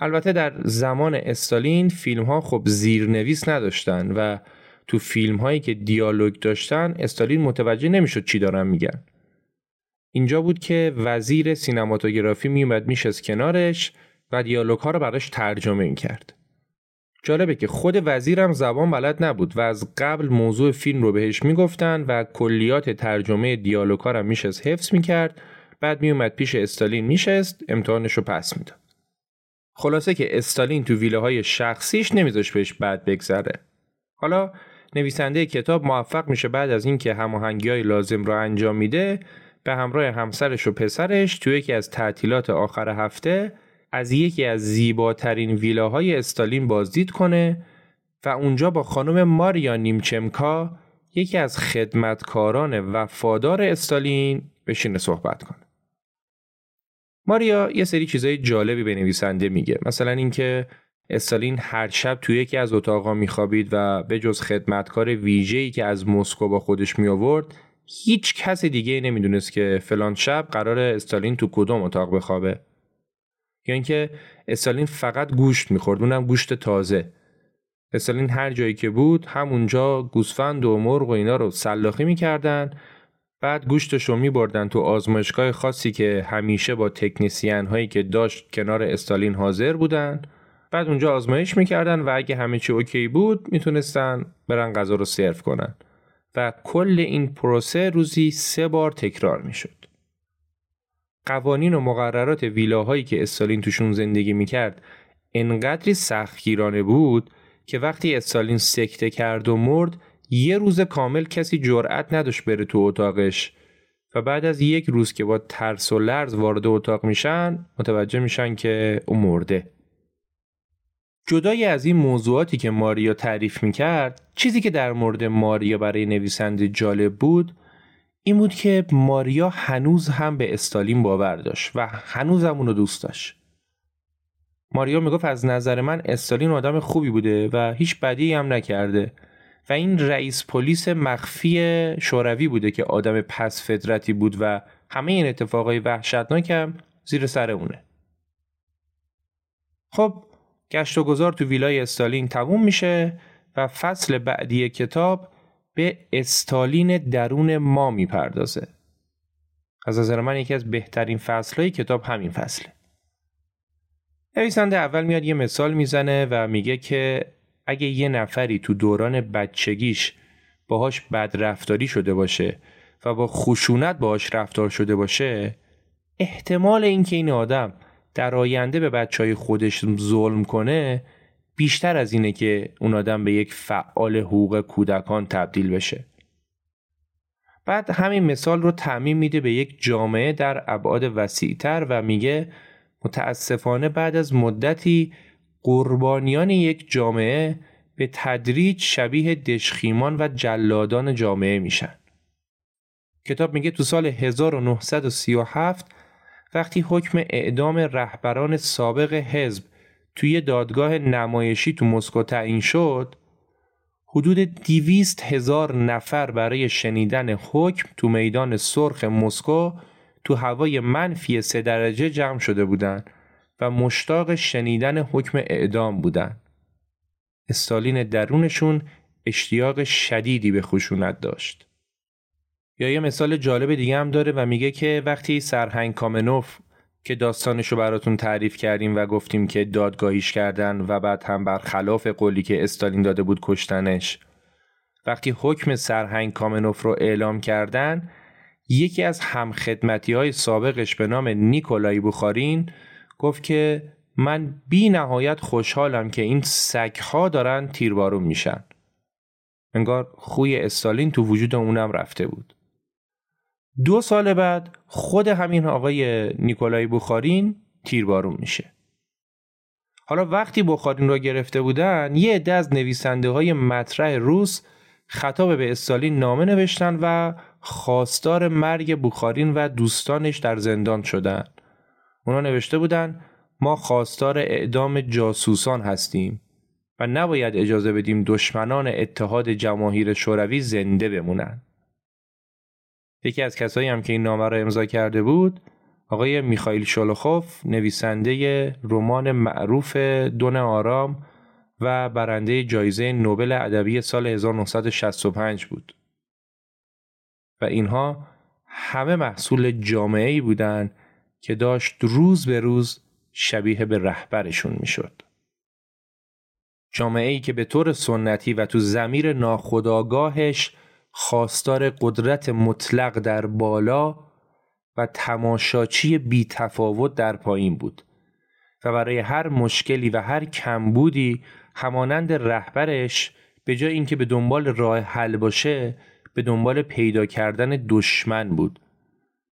البته در زمان استالین فیلم ها خب زیرنویس نداشتن و تو فیلم هایی که دیالوگ داشتن استالین متوجه نمی‌شد چی دارن میگن. اینجا بود که وزیر سینماتوگرافی میومد میشست کنارش و دیالوگ ها رو براش ترجمه این کرد. جالبه که خود وزیرم زبان بلد نبود و از قبل موضوع فیلم رو بهش می‌گفتن و کلیات ترجمه دیالوگ ها رو میشست حفظ می‌کرد بعد میومد پیش استالین میشست امتحانش رو پس می‌داد. خلاصه که استالین تو ویله های شخصیش نمیذاش بهش بد بگذره. حالا نویسنده کتاب موفق میشه بعد از اینکه هماهنگی های لازم را انجام میده به همراه همسرش و پسرش تو یکی از تعطیلات آخر هفته از یکی از زیباترین ویلاهای استالین بازدید کنه و اونجا با خانم ماریا نیمچمکا یکی از خدمتکاران وفادار استالین بشینه صحبت کنه. ماریا یه سری چیزای جالبی به نویسنده میگه. مثلا اینکه استالین هر شب توی یکی از اتاقا میخوابید و به جز خدمتکار ویژه‌ای که از مسکو با خودش می آورد هیچ کس دیگه نمی‌دونست که فلان شب قرار استالین تو کدوم اتاق بخوابه. یا اینکه استالین فقط گوشت می‌خورد اونم گوشت تازه. استالین هر جایی که بود همونجا گوسفند و مرغ و اینا رو سلاخی می‌کردن بعد گوشتش رو میبردن تو آزمایشگاه خاصی که همیشه با تکنیسیان هایی که داشت کنار استالین حاضر بودن بعد اونجا آزمایش می‌کردن و اگه همه چی اوکی بود می‌تونستن برن غذا رو سرو کنن و کل این پروسه روزی سه بار تکرار می‌شد. قوانین و مقررات ویلاهایی که استالین توشون زندگی می‌کرد انقدری سختگیرانه بود که وقتی استالین سکته کرد و مرد یه روز کامل کسی جرأت نداشت بره تو اتاقش و بعد از یک روز که با ترس و لرز وارد اتاق میشن متوجه میشن که او مرده. جدای از این موضوعاتی که ماریا تعریف می‌کرد چیزی که در مورد ماریا برای نویسنده جالب بود این بود که ماریا هنوز هم به استالین باور داشت و هنوز هم اونو دوست داشت. ماریا می‌گفت از نظر من استالین آدم خوبی بوده و هیچ بدی هم نکرده. و این رئیس پلیس مخفی شوروی بوده که آدم پس فدرتی بود و همه این اتفاقای وحشتناکم زیر سر اونه خب گشت و گذار تو ویلای استالین تموم میشه و فصل بعدی کتاب به استالین درون ما می‌پردازه. از نظر من یکی از بهترین فصلهای کتاب همین فصله. نویسنده اول میاد یه مثال می‌زنه و میگه که اگه یه نفری تو دوران بچگیش باهاش بد رفتاری شده باشه و با خشونت باهاش رفتار شده باشه احتمال اینکه این آدم در آینده به بچه های خودش ظلم کنه بیشتر از اینه که اون آدم به یک فعال حقوق کودکان تبدیل بشه. بعد همین مثال رو تعمین میده به یک جامعه در ابعاد وسیعتر و میگه متاسفانه بعد از مدتی قربانیان یک جامعه به تدریج شبیه دشخیمان و جلادان جامعه میشن. کتاب میگه تو سال 1937 وقتی حکم اعدام رهبران سابق حزب توی دادگاه نمایشی تو مسکو تعیین شد حدود دیویست هزار نفر برای شنیدن حکم تو میدان سرخ مسکو تو هوای منفی سه درجه جمع شده بودند و مشتاق شنیدن حکم اعدام بودند. استالین درونشون اشتیاق شدیدی به خشونت داشت. یا یه مثال جالب دیگه هم داره و میگه که وقتی سرهنگ کامنوف که داستانشو براتون تعریف کردیم و گفتیم که دادگاهیش کردن و بعد هم برخلاف قولی که استالین داده بود کشتنش وقتی حکم سرهنگ کامنوف رو اعلام کردن یکی از همخدمتی های سابقش به نام نیکولای بخارین گفت که من بی نهایت خوشحالم که این سگها دارن تیربارون میشن انگار خوی استالین تو وجود اونم رفته بود دو سال بعد خود همین آقای نیکولای بخارین تیربارون میشه. حالا وقتی بخارین را گرفته بودن یه عده از نویسنده های مطرح روس خطاب به استالین نامه نوشتن و خواستار مرگ بخارین و دوستانش در زندان شدن. اونا نوشته بودن ما خواستار اعدام جاسوسان هستیم و نباید اجازه بدیم دشمنان اتحاد جماهیر شوروی زنده بمونن. یکی از کسایی هم که این نامه را امضا کرده بود آقای میخائیل شولوخوف نویسنده رمان معروف دون آرام و برنده جایزه نوبل ادبی سال 1965 بود و اینها همه محصول جامعه ای بودند که داشت روز به روز شبیه به رهبرشون می‌شد. جامعه ای که به طور سنتی و تو زمیر ناخداگاهش خواستار قدرت مطلق در بالا و تماشاچی بی تفاوت در پایین بود و برای هر مشکلی و هر کمبودی همانند رهبرش به جای اینکه به دنبال راه حل باشه به دنبال پیدا کردن دشمن بود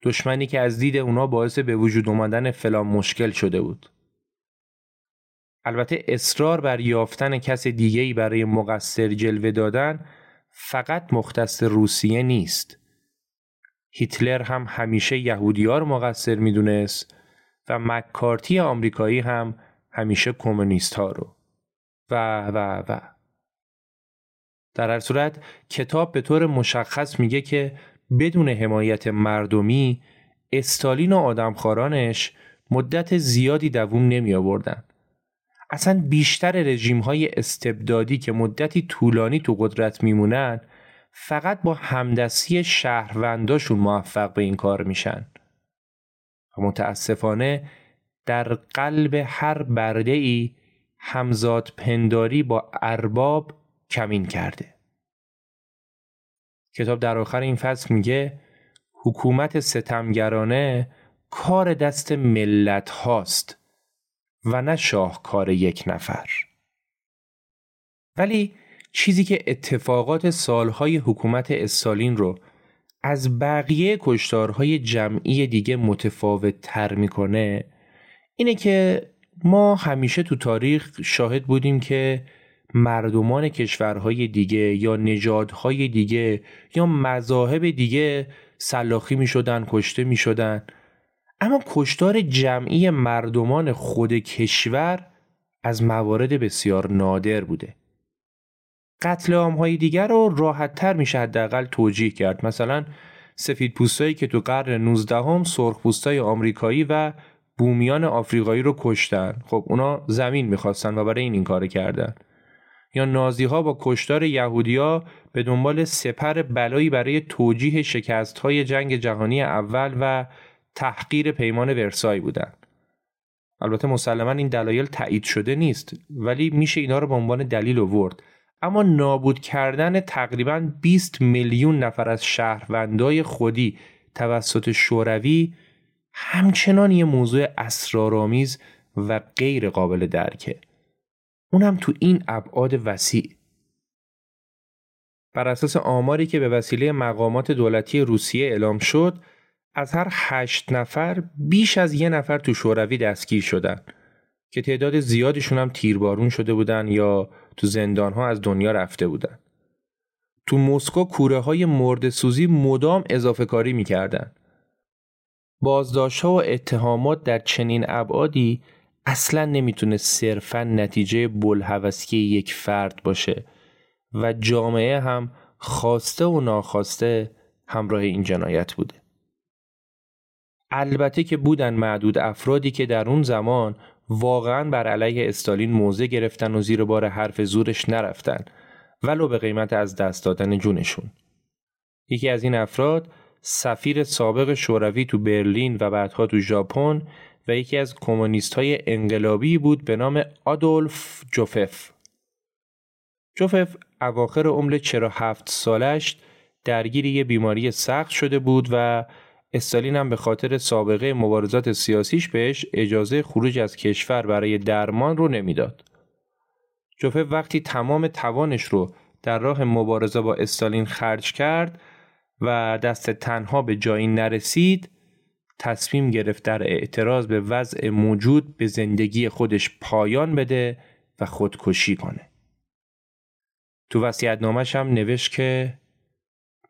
دشمنی که از دید اونا باعث به وجود اومدن فلان مشکل شده بود. البته اصرار بر یافتن کس دیگهی برای مقصر جلوه دادن فقط مختص روسیه نیست. هیتلر هم همیشه یهودیار مقصر می‌دونست و مکارتی آمریکایی هم همیشه کمونیست ها رو. و و و. در هر صورت کتاب به طور مشخص میگه که بدون حمایت مردمی استالین و آدمخوارانش مدت زیادی دووم نمی آوردن. اصلا بیشتر رژیم های استبدادی که مدتی طولانی تو قدرت میمونن فقط با همدستی شهرونداشون موفق به این کار میشن. و متاسفانه در قلب هر برده ای همزاد پنداری با ارباب کمین کرده. کتاب در آخر این فصل میگه حکومت ستمگرانه کار دست ملت هاست و نه شاهکار یک نفر. ولی چیزی که اتفاقات سالهای حکومت استالین رو از بقیه کشتارهای جمعی دیگه متفاوت تر می‌کنه اینه که ما همیشه تو تاریخ شاهد بودیم که مردمان کشورهای دیگه یا نژادهای دیگه یا مذاهب دیگه سلاخی می شدن کشته می شدن اما کشتار جمعی مردمان خود کشور از موارد بسیار نادر بوده. قتل های دیگر رو راحت تر میشه حداقل توجیه کرد. مثلا سفید پوستایی که تو قرن 19 هم سرخ پوستای آمریکایی و بومیان آفریقایی رو کشتن. خب اونا زمین می‌خواستن و برای این این کار کردن. یا نازی ها با کشتار یهودیا به دنبال سپر بلایی برای توجیه شکست های جنگ جهانی اول و تحقیر پیمان ورسای بودن. البته مسلما این دلایل تایید شده نیست ولی میشه اینا رو به عنوان دلیل آورد. اما نابود کردن تقریبا 20 میلیون نفر از شهروندای خودی توسط شوروی همچنان یه موضوع اسرارآمیز و غیر قابل درکه. اونم تو این ابعاد وسیع بر اساس آماری که به وسیله مقامات دولتی روسیه اعلام شد از هر هشت نفر بیش از یه نفر تو شوروی دستگیر شدن که تعداد زیادشون هم تیربارون شده بودن یا تو زندان ها از دنیا رفته بودن. تو مسکو کوره های مرد سوزی مدام اضافه کاری می‌کردن. بازداشت ها و اتهامات در چنین ابعادی اصلا نمی‌تونه صرفا نتیجه بلحوثی یک فرد باشه و جامعه هم خواسته و ناخواسته همراه این جنایت بوده. البته که بودن معدود افرادی که در اون زمان واقعا بر علیه استالین موضع گرفتن و زیر بار حرف زورش نرفتن ولو به قیمت از دست دادن جونشون. یکی از این افراد سفیر سابق شوروی تو برلین و بعدها تو ژاپن و یکی از کمونیست های انقلابی بود به نام آدولف جوفف. جوفف اواخر عمر چرا هفت سالش درگیر یه بیماری سخت شده بود و استالین هم به خاطر سابقه مبارزات سیاسیش بهش اجازه خروج از کشور برای درمان رو نمی‌داد. جوفف وقتی تمام توانش رو در راه مبارزه با استالین خرج کرد و دست تنها به جایی نرسید تصمیم گرفت در اعتراض به وضع موجود به زندگی خودش پایان بده و خودکشی کنه. تو وسیعت نامش هم نوشت که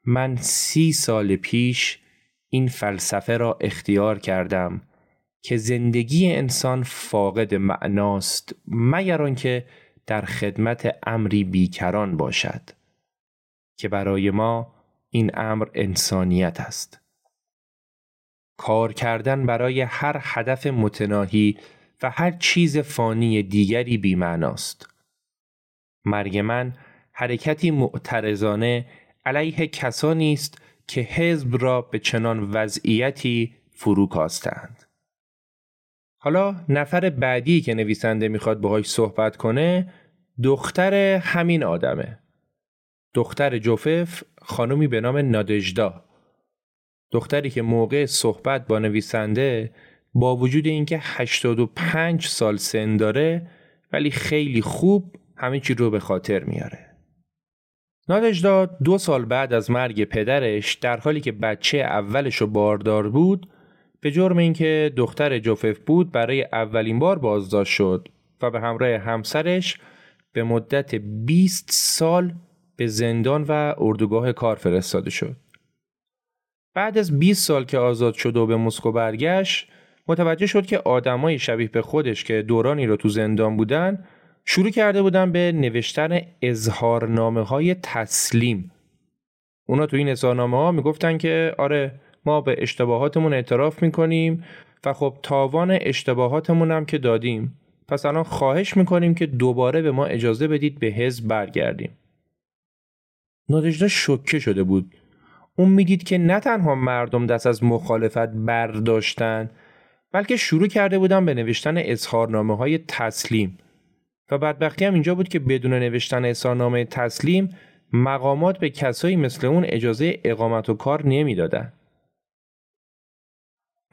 من سی سال پیش این فلسفه را اختیار کردم که زندگی انسان فاقد معناست مگر آنکه در خدمت امری بیکران باشد که برای ما این امر انسانیت است کار کردن برای هر هدف متناهی و هر چیز فانی دیگری بیمعناست مرگ من حرکتی معترضانه علیه کسانی است که حزب را به چنان وضعیتی فرو کاستند. حالا نفر بعدی که نویسنده می‌خواد باهاش صحبت کنه دختر همین آدمه. دختر جوفف خانومی به نام نادجدا. دختری که موقع صحبت با نویسنده با وجود اینکه 85 سال سن داره ولی خیلی خوب همه چی رو به خاطر میاره. نادجدا دو سال بعد از مرگ پدرش در حالی که بچه اولش رو باردار بود به جرم اینکه دختر جوفف بود برای اولین بار بازداشت شد و به همراه همسرش به مدت 20 سال به زندان و اردوگاه کار فرستاده شد. بعد از 20 سال که آزاد شد و به مسکو برگشت متوجه شد که آدمای شبیه به خودش که دورانی رو تو زندان بودن شروع کرده بودن به نوشتن اظهارنامه های تسلیم. اونا تو این اظهارنامه ها می‌گفتن که آره ما به اشتباهاتمون اعتراف می‌کنیم و خب تاوان اشتباهاتمون هم که دادیم. پس الان خواهش می‌کنیم که دوباره به ما اجازه بدید به حزب برگردیم. نادجدا شکه شده بود. اون می‌دید که نه تنها مردم دست از مخالفت برداشتن بلکه شروع کرده بودن به نوشتن اظهارنامه های تسلیم و بدبختی هم اینجا بود که بدون نوشتن اظهارنامه تسلیم مقامات به کسایی مثل اون اجازه اقامت و کار نمی‌دادن.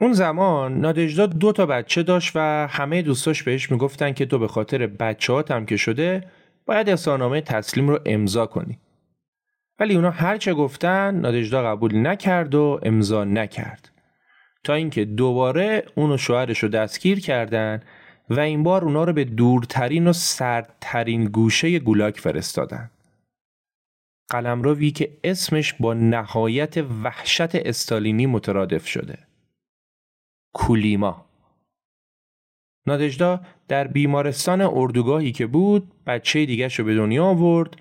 اون زمان نادجدا دو تا بچه داشت و همه دوستاش بهش می‌گفتن که تو به خاطر بچه هم که شده باید اظهارنامه تسلیم رو امضا کنی. ولی اونا هرچه گفتن نادجدا قبول نکرد و امضا نکرد. تا اینکه دوباره اونو شوهرش رو دستگیر کردن و این بار اونا رو به دورترین و سردترین گوشه گولاک فرستادن. قلمروی که اسمش با نهایت وحشت استالینی مترادف شده. کولیما نادجدا در بیمارستان اردوگاهی که بود بچه دیگه رو به دنیا آورد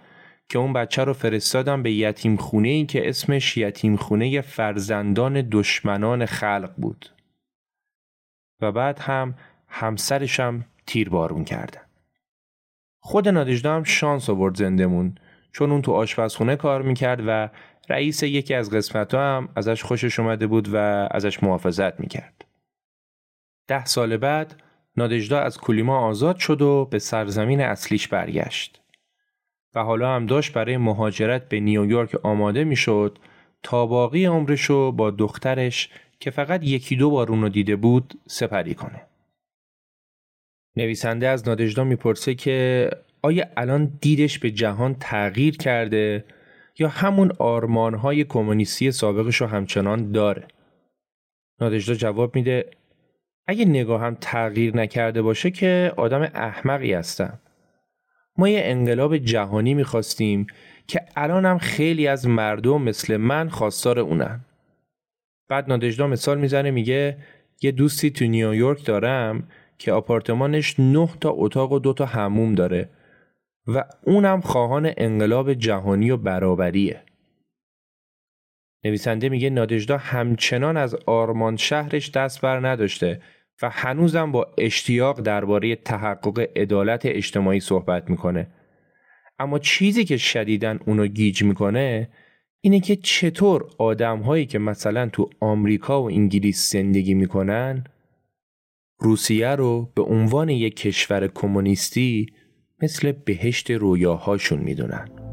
که اون بچه رو فرستادن به یتیم خونه ای که اسمش یتیم خونه فرزندان دشمنان خلق بود و بعد هم همسرشم تیر بارون کردن خود نادجدا هم شانس آورد زندمون چون اون تو آشپزخونه کار می‌کرد و رئیس یکی از قسمت هم ازش خوشش اومده بود و ازش محافظت می‌کرد. ده سال بعد نادجدا از کولیما آزاد شد و به سرزمین اصلیش برگشت. و حالا هم داشت برای مهاجرت به نیویورک آماده می‌شد تا باقی عمرشو با دخترش که فقط یکی دو بار اونو دیده بود سپری کنه. نویسنده از نادجدا می‌پرسه که آیا الان دیدش به جهان تغییر کرده یا همون آرمانهای کمونیستی سابقش رو همچنان داره؟ نادجدا جواب میده اگه نگاهم تغییر نکرده باشه که آدم احمقی هستم. ما یه انقلاب جهانی می‌خواستیم که الان هم خیلی از مردم مثل من خواستار اونن. بعد نادجدا مثال می‌زنه میگه یه دوستی تو نیویورک دارم که آپارتمانش نه تا اتاق و دو تا هموم داره و اونم خواهان انقلاب جهانی و برابریه. نویسنده میگه نادجدا همچنان از آرمان شهرش دست بر نداشته و هنوزم با اشتیاق درباره تحقق عدالت اجتماعی صحبت می‌کنه. اما چیزی که شدیدن اونو گیج می‌کنه اینه که چطور آدم هایی که مثلا تو آمریکا و انگلیس زندگی می‌کنن روسیه رو به عنوان یک کشور کمونیستی مثل بهشت رویاهاشون می‌دونن.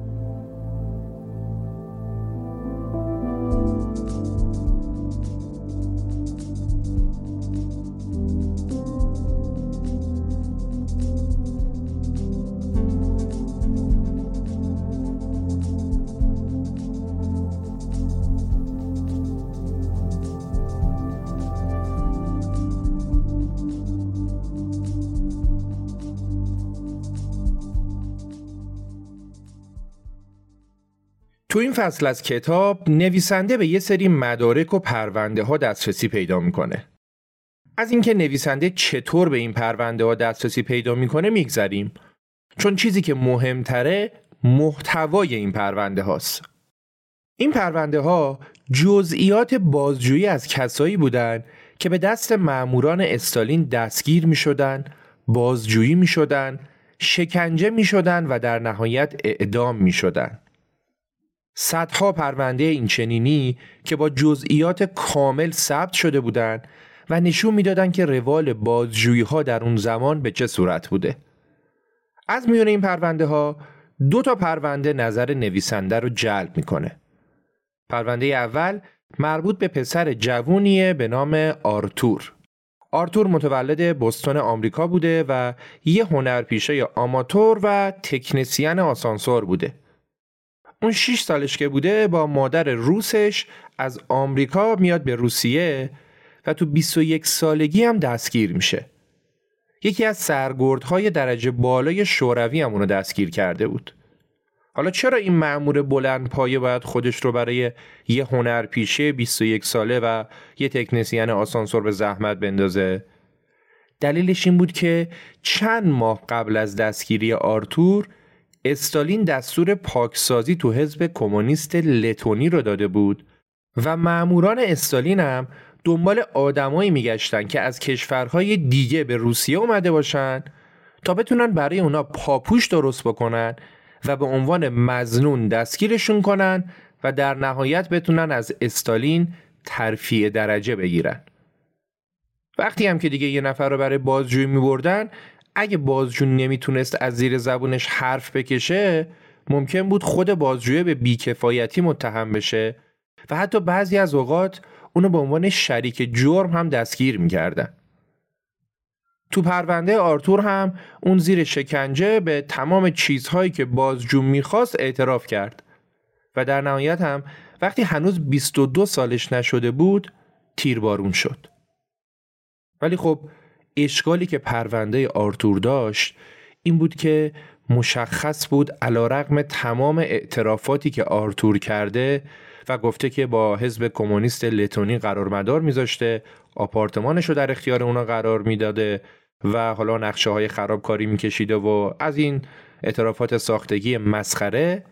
تو این فصل از کتاب نویسنده به یه سری مدارک و پرونده ها دسترسی پیدا می‌کنه. از اینکه نویسنده چطور به این پرونده ها دسترسی پیدا می‌کنه میگذریم چون چیزی که مهمتره محتوای این پرونده هاست. این پرونده ها جزئیات بازجویی از کسایی بودند که به دست ماموران استالین دستگیر می شدن، بازجویی می شدن، شکنجه می شدن و در نهایت اعدام می شدن. صدها پرونده این چنینی که با جزئیات کامل ثبت شده بودند و نشون می‌دادند که روال بازجویی ها در اون زمان به چه صورت بوده. از میون این پرونده ها دو تا پرونده نظر نویسنده رو جلب می‌کنه. پرونده اول مربوط به پسر جوونیه به نام آرتور. آرتور متولد بستون آمریکا بوده و یه هنرپیشه آماتور و تکنسین آسانسور بوده. اون 6 سالش که بوده با مادر روسش از آمریکا میاد به روسیه و تو 21 سالگی هم دستگیر میشه. یکی از سرگردهای درجه بالای شوروی هم اونو دستگیر کرده بود. حالا چرا این معمور بلند پایه باید خودش رو برای یه هنر پیشه 21 ساله و یه تکنسین آسانسور به زحمت بندازه؟ دلیلش این بود که چند ماه قبل از دستگیری آرتور استالین دستور پاکسازی تو حزب کمونیست لتونی رو داده بود و معموران استالین هم دنبال آدمایی میگشتن که از کشورهای دیگه به روسیه اومده باشن تا بتونن برای اونا پاپوش درست بکنن و به عنوان مزنون دستگیرشون کنن و در نهایت بتونن از استالین ترفیع درجه بگیرن. وقتی هم که دیگه یه نفر رو برای بازجویی می بردن اگه بازجو نمی‌تونست از زیر زبونش حرف بکشه ممکن بود خود بازجویه به بیکفایتی متهم بشه و حتی بعضی از اوقات اونو به عنوان شریک جرم هم دستگیر می‌کردن. تو پرونده آرتور هم اون زیر شکنجه به تمام چیزهایی که بازجو می‌خواست اعتراف کرد و در نهایت هم وقتی هنوز 22 سالش نشده بود تیربارون شد. ولی خب اشکالی که پرونده آرتور داشت این بود که مشخص بود علا رقم تمام اعترافاتی که آرتور کرده و گفته که با حزب کمونیست لتونی قرار مدار میذاشته آپارتمانش رو در اختیار اونا قرار می‌داده و حالا نقشه های خرابکاری میکشیده و از این اعترافات ساختگی مسخره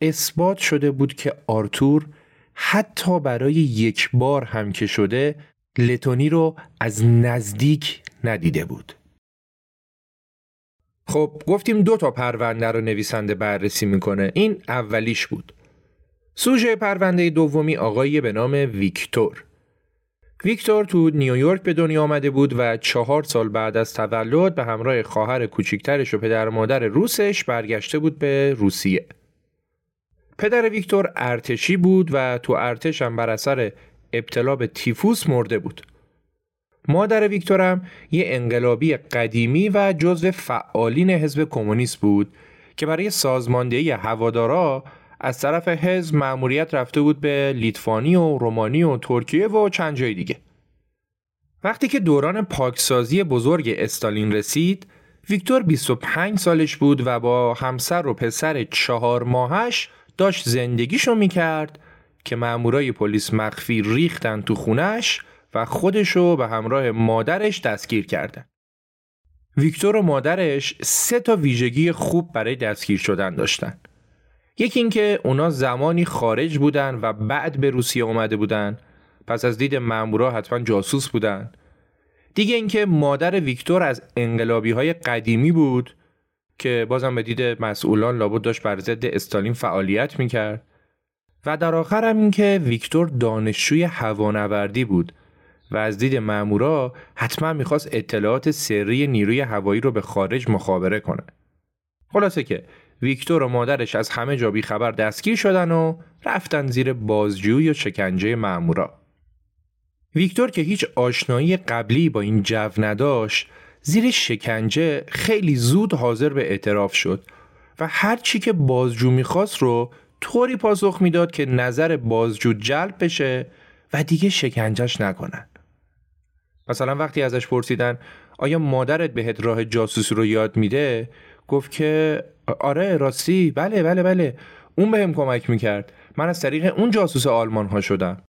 اثبات شده بود که آرتور حتی برای یک بار هم که شده لتونی رو از نزدیک ندیده بود. خب گفتیم دو تا پرونده رو نویسنده بررسی می‌کنه این اولیش بود سوژه پرونده دومی آقایی به نام ویکتور ویکتور تو نیویورک به دنیا آمده بود و چهار سال بعد از تولد به همراه خواهر کوچیکترش و پدر مادر روسش برگشته بود به روسیه. پدر ویکتور ارتشی بود و تو ارتش هم بر اثر ابتلا به تیفوس مرده بود. مادر ویکتورم یه انقلابی قدیمی و جزو فعالین حزب کمونیست بود که برای سازماندهی هوادارا از طرف حزب مأموریت رفته بود به لیتوانی و رومانی و ترکیه و چند جای دیگه. وقتی که دوران پاکسازی بزرگ استالین رسید، ویکتور 25 سالش بود و با همسر و پسر چهار ماهش داشت زندگیشو می‌کرد که مامورای پلیس مخفی ریختن تو خونش و خودشو به همراه مادرش دستگیر کردن. ویکتور و مادرش سه تا ویژگی خوب برای دستگیر شدن داشتن. یکی اینکه اونا زمانی خارج بودن و بعد به روسیه اومده بودن پس از دید مامورا حتما جاسوس بودن دیگه اینکه مادر ویکتور از انقلابی های قدیمی بود که بازم به دید مسئولان لابد داشت بر ضد استالین فعالیت می‌کرد و در آخر هم اینکه ویکتور دانشجوی هوانوردی بود و از دید مامورا حتما می‌خواست اطلاعات سری نیروی هوایی رو به خارج مخابره کنه. خلاصه که ویکتور و مادرش از همه جا خبر دستگیر شدن و رفتن زیر بازجوی و شکنجه مامورا. ویکتور که هیچ آشنایی قبلی با این جو نداشت زیر شکنجه خیلی زود حاضر به اعتراف شد و هر چی که بازجو می‌خواست رو طوری پاسخ می‌داد که نظر بازجو جلب بشه و دیگه شکنجش نکنن. مثلا وقتی ازش پرسیدن آیا مادرت بهت راه جاسوسی رو یاد میده؟ گفت که آره راستی. بله بله بله. اون بهم کمک می‌کرد. من از طریق اون جاسوس آلمان ها شدم.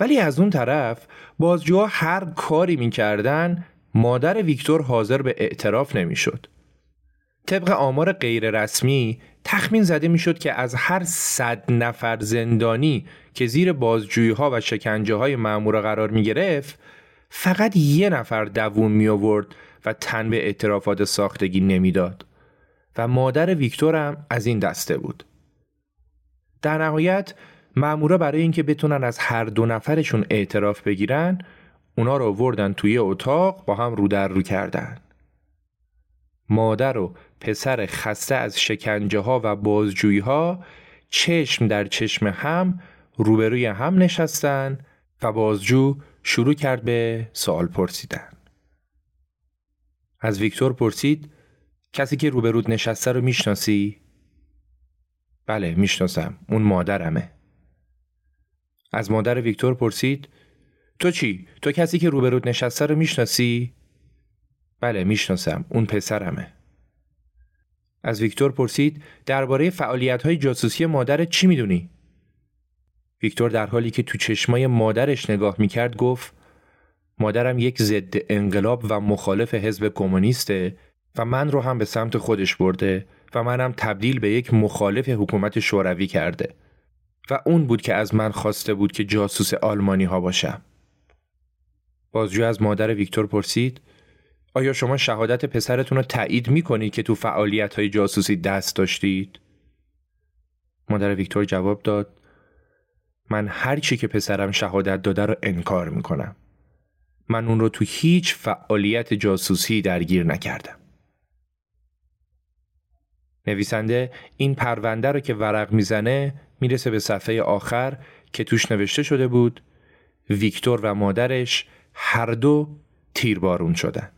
ولی از اون طرف بازجوها هر کاری می‌کردن مادر ویکتور حاضر به اعتراف نمی‌شد. طبق آمار غیر رسمی تخمین زده می‌شد که از هر صد نفر زندانی که زیر بازجویی ها و شکنجه های معمور قرار می گرفت فقط یه نفر دووم می آورد و تن به اعترافات ساختگی نمی‌داد و مادر ویکتورم از این دسته بود. در نهایت مامورا برای اینکه بتونن از هر دو نفرشون اعتراف بگیرن اونا رو وردن توی اتاق با هم رو در رو کردن. مادر و پسر خسته از شکنجه ها و بازجویی ها چشم در چشم هم روبروی هم نشستن و بازجو شروع کرد به سوال پرسیدن. از ویکتور پرسید کسی که روبرود نشسته رو می‌شناسی؟ بله می‌شناسم اون مادرمه از مادر ویکتور پرسید تو چی؟ تو کسی که روبرود نشسته رو می‌شناسی؟ بله می‌شناسم اون پسرمه از ویکتور پرسید درباره فعالیت های جاسوسی مادر چی می‌دونی؟ ویکتور در حالی که تو چشمای مادرش نگاه می‌کرد گفت مادرم یک ضد انقلاب و مخالف حزب کمونیسته و من رو هم به سمت خودش برده و منم تبدیل به یک مخالف حکومت شوروی کرده و اون بود که از من خواسته بود که جاسوس آلمانی ها باشم. بازجو از مادر ویکتور پرسید آیا شما شهادت پسرتون رو تایید می‌کنید که تو فعالیت های جاسوسی دست داشتید؟ مادر ویکتور جواب داد من هر چی که پسرم شهادت داده رو انکار می‌کنم. من اون رو تو هیچ فعالیت جاسوسی درگیر نکردم. نویسنده این پرونده رو که ورق می‌زنه می‌رسه به صفحه آخر که توش نوشته شده بود ویکتور و مادرش هر دو تیربارون شدن.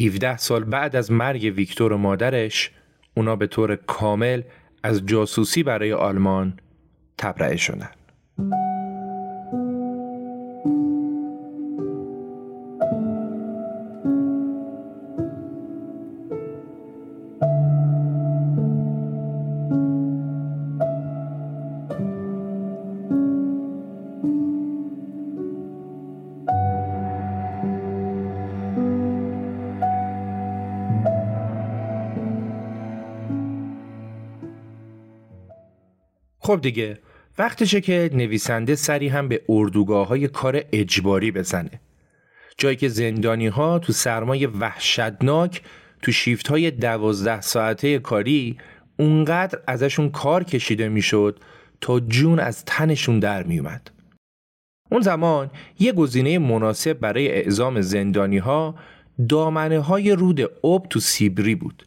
17 سال بعد از مرگ ویکتور و مادرش اونا به طور کامل از جاسوسی برای آلمان تبرئه شدند. خب دیگه وقتشه که نویسنده سری هم به اردوگاه های کار اجباری بزنه جایی که زندانی ها تو سرمای وحشتناک تو شیفت های دوازده ساعته کاری اونقدر ازشون کار کشیده می‌شد تا جون از تنشون در میومد. اون زمان یه گزینه مناسب برای اعزام زندانی ها دامنه های رود اب تو سیبری بود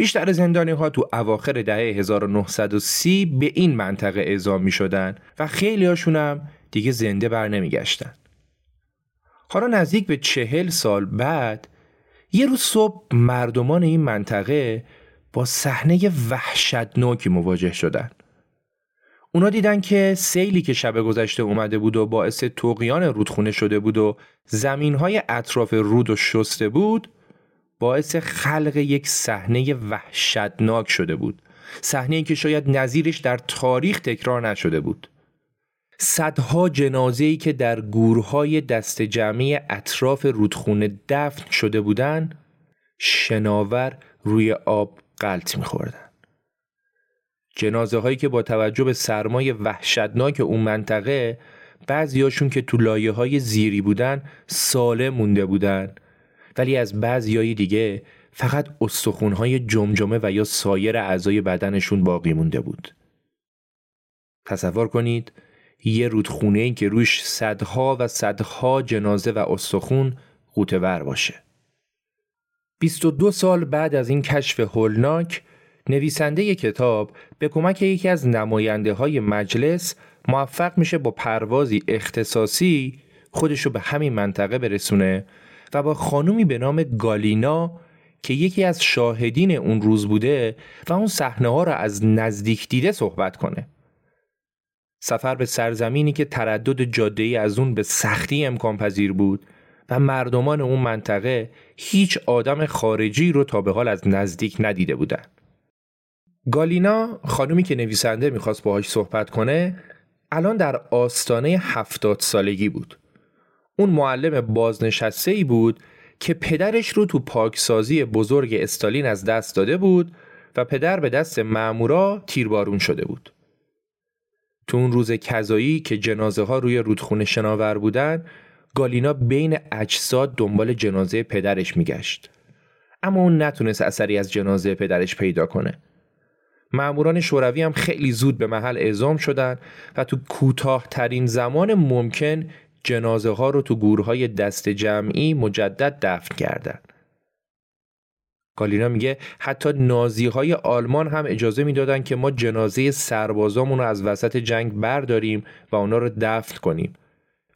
بیشتر زندانی ها تو اواخر دهه 1930 به این منطقه اعزام می شدن و خیلی هاشون هم دیگه زنده بر نمی گشتن. حالا نزدیک به چهل سال بعد یه روز صبح مردمان این منطقه با صحنه وحشتناکی مواجه شدن. اونا دیدن که سیلی که شب گذشته اومده بود و باعث توقیان رودخونه شده بود و زمین های اطراف رود و شسته بود باعث خلق یک صحنه وحشتناک شده بود. صحنه که شاید نظیرش در تاریخ تکرار نشده بود. صدها جنازه ای که در گورهای دست جمعی اطراف رودخونه دفن شده بودند شناور روی آب قلط میخوردن. جنازه هایی که با توجه به سرمای وحشتناک اون منطقه بعضیاشون که تو لایه های زیری بودن ساله مونده بودن. ولی از بعضیای دیگه فقط استخونهای جمجمه و یا سایر اعضای بدنشون باقی مونده بود. تصور کنید یه رودخونه که روش صدها و صدها جنازه و استخون قوتور باشه. 22 سال بعد از این کشف هولناک نویسنده کتاب به کمک یکی از نماینده های مجلس موفق میشه با پروازی اختصاصی خودشو به همین منطقه برسونه و با خانومی به نام گالینا که یکی از شاهدین اون روز بوده و اون صحنه ها را از نزدیک دیده صحبت کنه. سفر به سرزمینی که تردد جاده ای از اون به سختی امکان پذیر بود و مردمان اون منطقه هیچ آدم خارجی رو تا به حال از نزدیک ندیده بودن. گالینا خانومی که نویسنده می‌خواست باهاش صحبت کنه الان در آستانه هفتاد سالگی بود. اون معلم بازنشسته ای بود که پدرش رو تو پاکسازی بزرگ استالین از دست داده بود و پدر به دست مامورا تیربارون شده بود. تو اون روز کذایی که جنازه ها روی رودخونه شناور بودن گالینا بین اجساد دنبال جنازه پدرش میگشت. اما اون نتونست اثری از جنازه پدرش پیدا کنه. معموران شوروی هم خیلی زود به محل اعزام شدن و تو کوتاهترین زمان ممکن جنازه ها رو تو گورهای دست جمعی مجدد دفن کردن. گالینا میگه حتی نازی های آلمان هم اجازه می‌دادن که ما جنازه سربازامون رو از وسط جنگ برداریم و اونا رو دفن کنیم.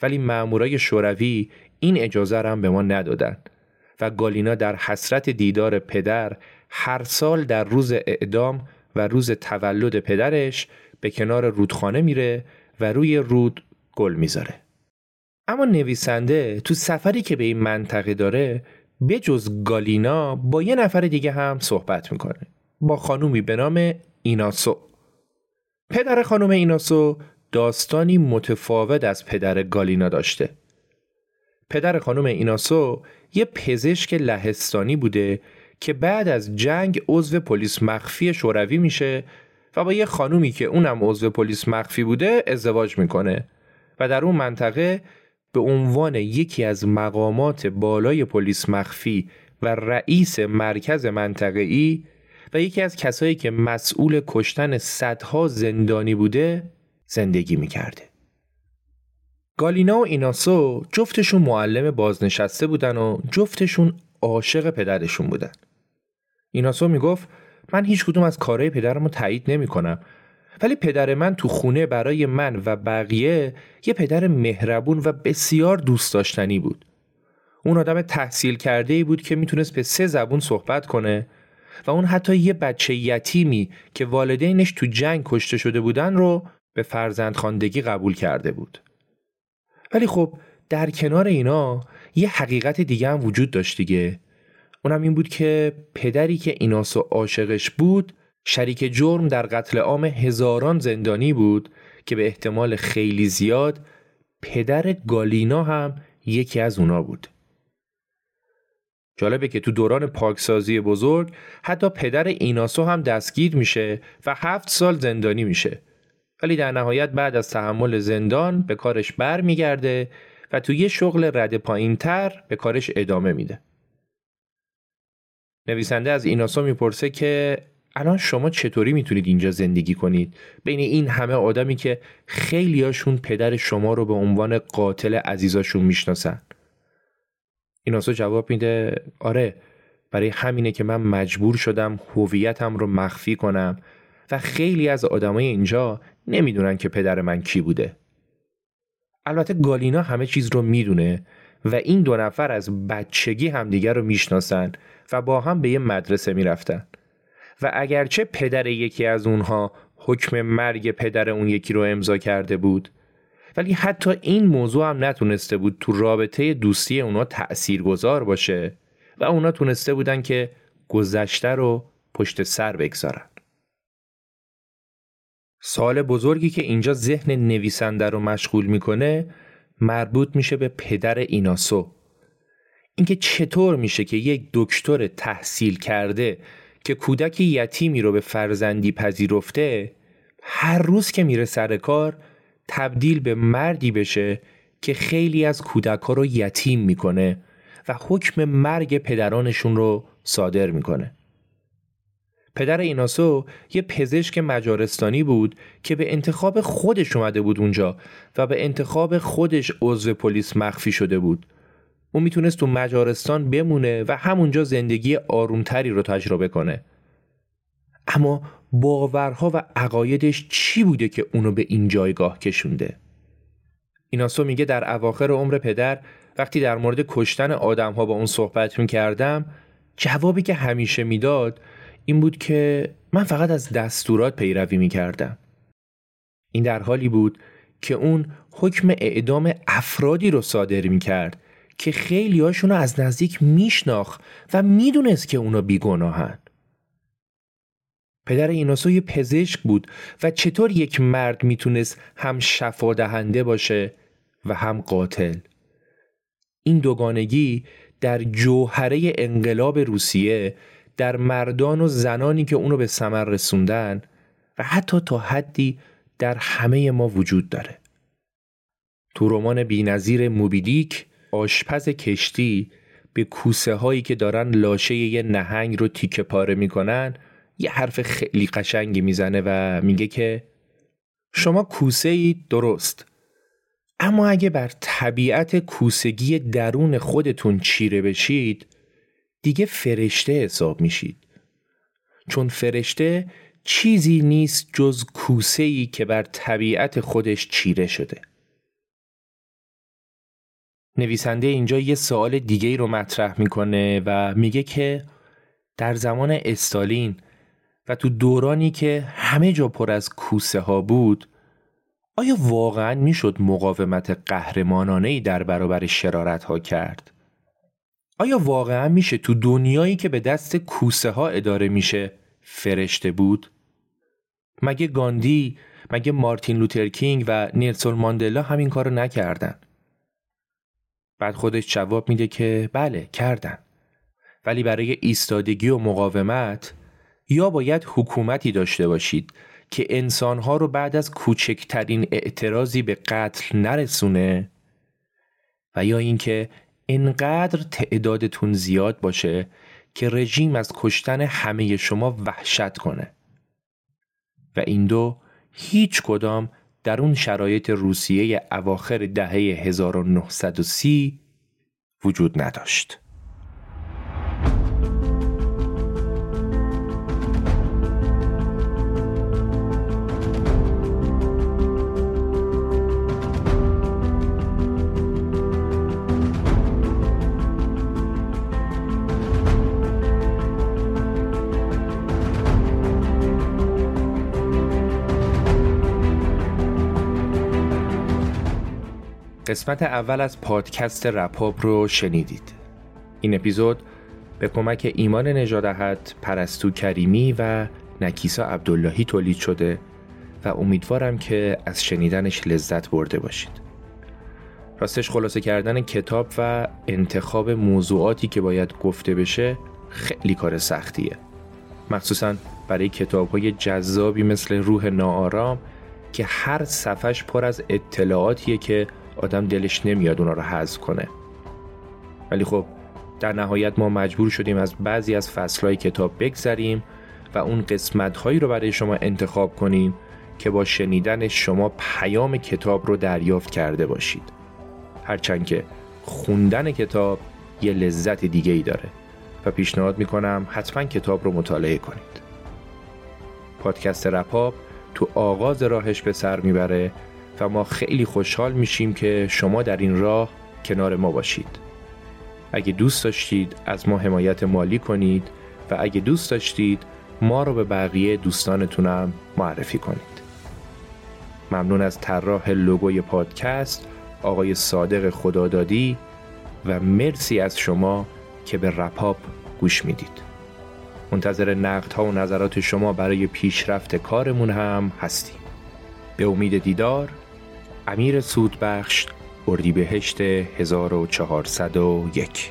ولی مامورای شوروی این اجازه رو هم به ما ندادن و گالینا در حسرت دیدار پدر هر سال در روز اعدام و روز تولد پدرش به کنار رودخانه میره و روی رود گل می‌ذاره. اما نویسنده تو سفری که به این منطقه داره به جز گالینا با یه نفر دیگه هم صحبت می‌کنه. با خانومی به نام ایناسو. پدر خانم ایناسو داستانی متفاوت از پدر گالینا داشته. پدر خانم ایناسو یه پزشک لهستانی بوده که بعد از جنگ عضو پلیس مخفی شوروی میشه و با یه خانومی که اونم عضو پلیس مخفی بوده ازدواج می‌کنه و در اون منطقه به عنوان یکی از مقامات بالای پلیس مخفی و رئیس مرکز منطقه‌ای و یکی از کسایی که مسئول کشتن صدها زندانی بوده زندگی می‌کرده. گالینا و ایناسو جفتشون معلم بازنشسته بودن و جفتشون عاشق پدرشون بودن. ایناسو می‌گفت من هیچ کدوم از کارهای پدرم رو تایید نمی کنم ولی پدر من تو خونه برای من و بقیه یه پدر مهربون و بسیار دوست داشتنی بود. اون آدم تحصیل کرده بود که می‌تونست به سه زبون صحبت کنه و اون حتی یه بچه یتیمی که والدینش تو جنگ کشته شده بودن رو به فرزند خاندگی قبول کرده بود. ولی خب در کنار اینا یه حقیقت دیگه هم وجود داشت دیگه. اونم این بود که پدری که ایناسو عاشقش بود شریک جرم در قتل عام هزاران زندانی بود که به احتمال خیلی زیاد پدر گالینا هم یکی از اونا بود. جالبه که تو دوران پاکسازی بزرگ حتی پدر ایناسو هم دستگیر میشه و هفت سال زندانی میشه. ولی در نهایت بعد از تحمل زندان به کارش بر میگرده و تو یه شغل رد پایین تر به کارش ادامه میده. نویسنده از ایناسو می‌پرسه که الان شما چطوری می‌تونید اینجا زندگی کنید؟ بین این همه آدمی که خیلیاشون پدر شما رو به عنوان قاتل عزیزاشون می‌شناسن. ایناسو جواب میده آره برای همینه که من مجبور شدم هویتم رو مخفی کنم و خیلی از آدمای اینجا نمی‌دونن که پدر من کی بوده. البته گالینا همه چیز رو می‌دونه و این دو نفر از بچگی همدیگر رو می‌شناسن و با هم به یه مدرسه می‌رفتن. و اگرچه پدر یکی از اونها حکم مرگ پدر اون یکی رو امضا کرده بود ولی حتی این موضوع هم نتونسته بود تو رابطه دوستی اونا تأثیر گذار باشه و اونا تونسته بودن که گذشته رو پشت سر بگذارن. سال بزرگی که اینجا ذهن نویسنده رو مشغول می‌کنه مربوط میشه به پدر ایناسو اینکه چطور میشه که یک دکتر تحصیل کرده که کودک یتیمی رو به فرزندی پذیرفته هر روز که میره سر کار تبدیل به مردی بشه که خیلی از کودک ها رو یتیم می‌کنه و حکم مرگ پدرانشون رو صادر می‌کنه. پدر ایناسو یه پزشک مجارستانی بود که به انتخاب خودش اومده بود اونجا و به انتخاب خودش عضو پلیس مخفی شده بود اون می‌تونست تو مجارستان بمونه و همونجا زندگی آرومتری رو تجربه کنه. اما باورها و عقایدش چی بوده که اونو به این جایگاه کشونده؟ ایناسو میگه در اواخر عمر پدر وقتی در مورد کشتن آدمها با اون صحبت می‌کردم جوابی که همیشه می‌داد این بود که من فقط از دستورات پیروی می‌کردم. این در حالی بود که اون حکم اعدام افرادی رو صادر می‌کرد که خیلی هاشون رو از نزدیک میشناخت و می‌دونست که اونا بیگناهن. پدر ایناسو یه پزشک بود و چطور یک مرد می‌تونست هم شفا دهنده باشه و هم قاتل. این دوگانگی در جوهره انقلاب روسیه در مردان و زنانی که اونو به ثمر رسوندن و حتی تا حدی در همه ما وجود داره. تو رمان بینظیر موبیدیک آشپز کشتی به کوسه هایی که دارن لاشه یه نهنگ رو تیکه پاره می‌کنن یه حرف خیلی قشنگی می‌زنه و میگه که شما کوسه ای درست اما اگه بر طبیعت کوسگی درون خودتون چیره بشید دیگه فرشته حساب میشید. چون فرشته چیزی نیست جز کوسه ای که بر طبیعت خودش چیره شده. نویسنده اینجا یه سوال دیگه رو مطرح می‌کنه و میگه که در زمان استالین و تو دورانی که همه جا پر از کوسه ها بود آیا واقعا می‌شد مقاومت قهرمانانه ای در برابر شرارت ها کرد؟ آیا واقعا میشه تو دنیایی که به دست کوسه ها اداره میشه فرشته بود؟ مگه گاندی، مگه مارتین لوترکینگ و نیلسون ماندلا همین کارو نکردن؟ بعد خودش جواب میده که بله کردن. ولی برای ایستادگی و مقاومت یا باید حکومتی داشته باشید که انسانها رو بعد از کوچکترین اعتراضی به قتل نرسونه و یا اینکه انقدر تعدادتون زیاد باشه که رژیم از کشتن همه شما وحشت کنه و این دو هیچ کدام در اون شرایط روسیه اواخر دهه 1930 وجود نداشت. قسمت اول از پادکست رپاب رو شنیدید. این اپیزود به کمک ایمان نجادهت، پرستو کریمی و نکیسا عبداللهی تولید شده و امیدوارم که از شنیدنش لذت برده باشید. راستش خلاصه کردن کتاب و انتخاب موضوعاتی که باید گفته بشه خیلی کار سختیه. مخصوصا برای کتاب های جذابی مثل روح ناآرام که هر صفحش پر از اطلاعاتیه که آدم دلش نمیاد اونا رو حذف کنه. ولی خب در نهایت ما مجبور شدیم از بعضی از فصلهای کتاب بگذریم و اون قسمت هایی رو برای شما انتخاب کنیم که با شنیدن شما پیام کتاب رو دریافت کرده باشید. هرچند که خوندن کتاب یه لذت دیگه ای داره و پیشنهاد می‌کنم حتما کتاب رو مطالعه کنید. پادکست رپاب تو آغاز راهش به سر می‌بره و ما خیلی خوشحال میشیم که شما در این راه کنار ما باشید. اگه دوست داشتید از ما حمایت مالی کنید و اگه دوست داشتید ما رو به بقیه دوستانتونم معرفی کنید. ممنون از طراح لوگوی پادکست آقای صادق خدادادی و مرسی از شما که به رپاپ گوش می‌دید. منتظر نقدها و نظرات شما برای پیشرفت کارمون هم هستیم. به امید دیدار امیر سودبخش اردیبهشت 1401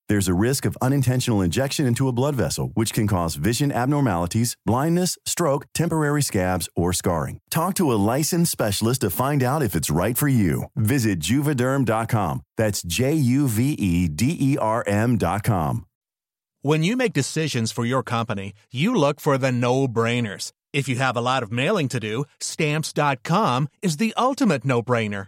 There's a risk of unintentional injection into a blood vessel, which can cause vision abnormalities, blindness, stroke, temporary scabs, or scarring. Talk to a licensed specialist to find out if it's right for you. Visit juvederm.com. That's J U V E D E R M.com. When you make decisions for your company, you look for the no brainers. If you have a lot of mailing to do, stamps.com is the ultimate no brainer.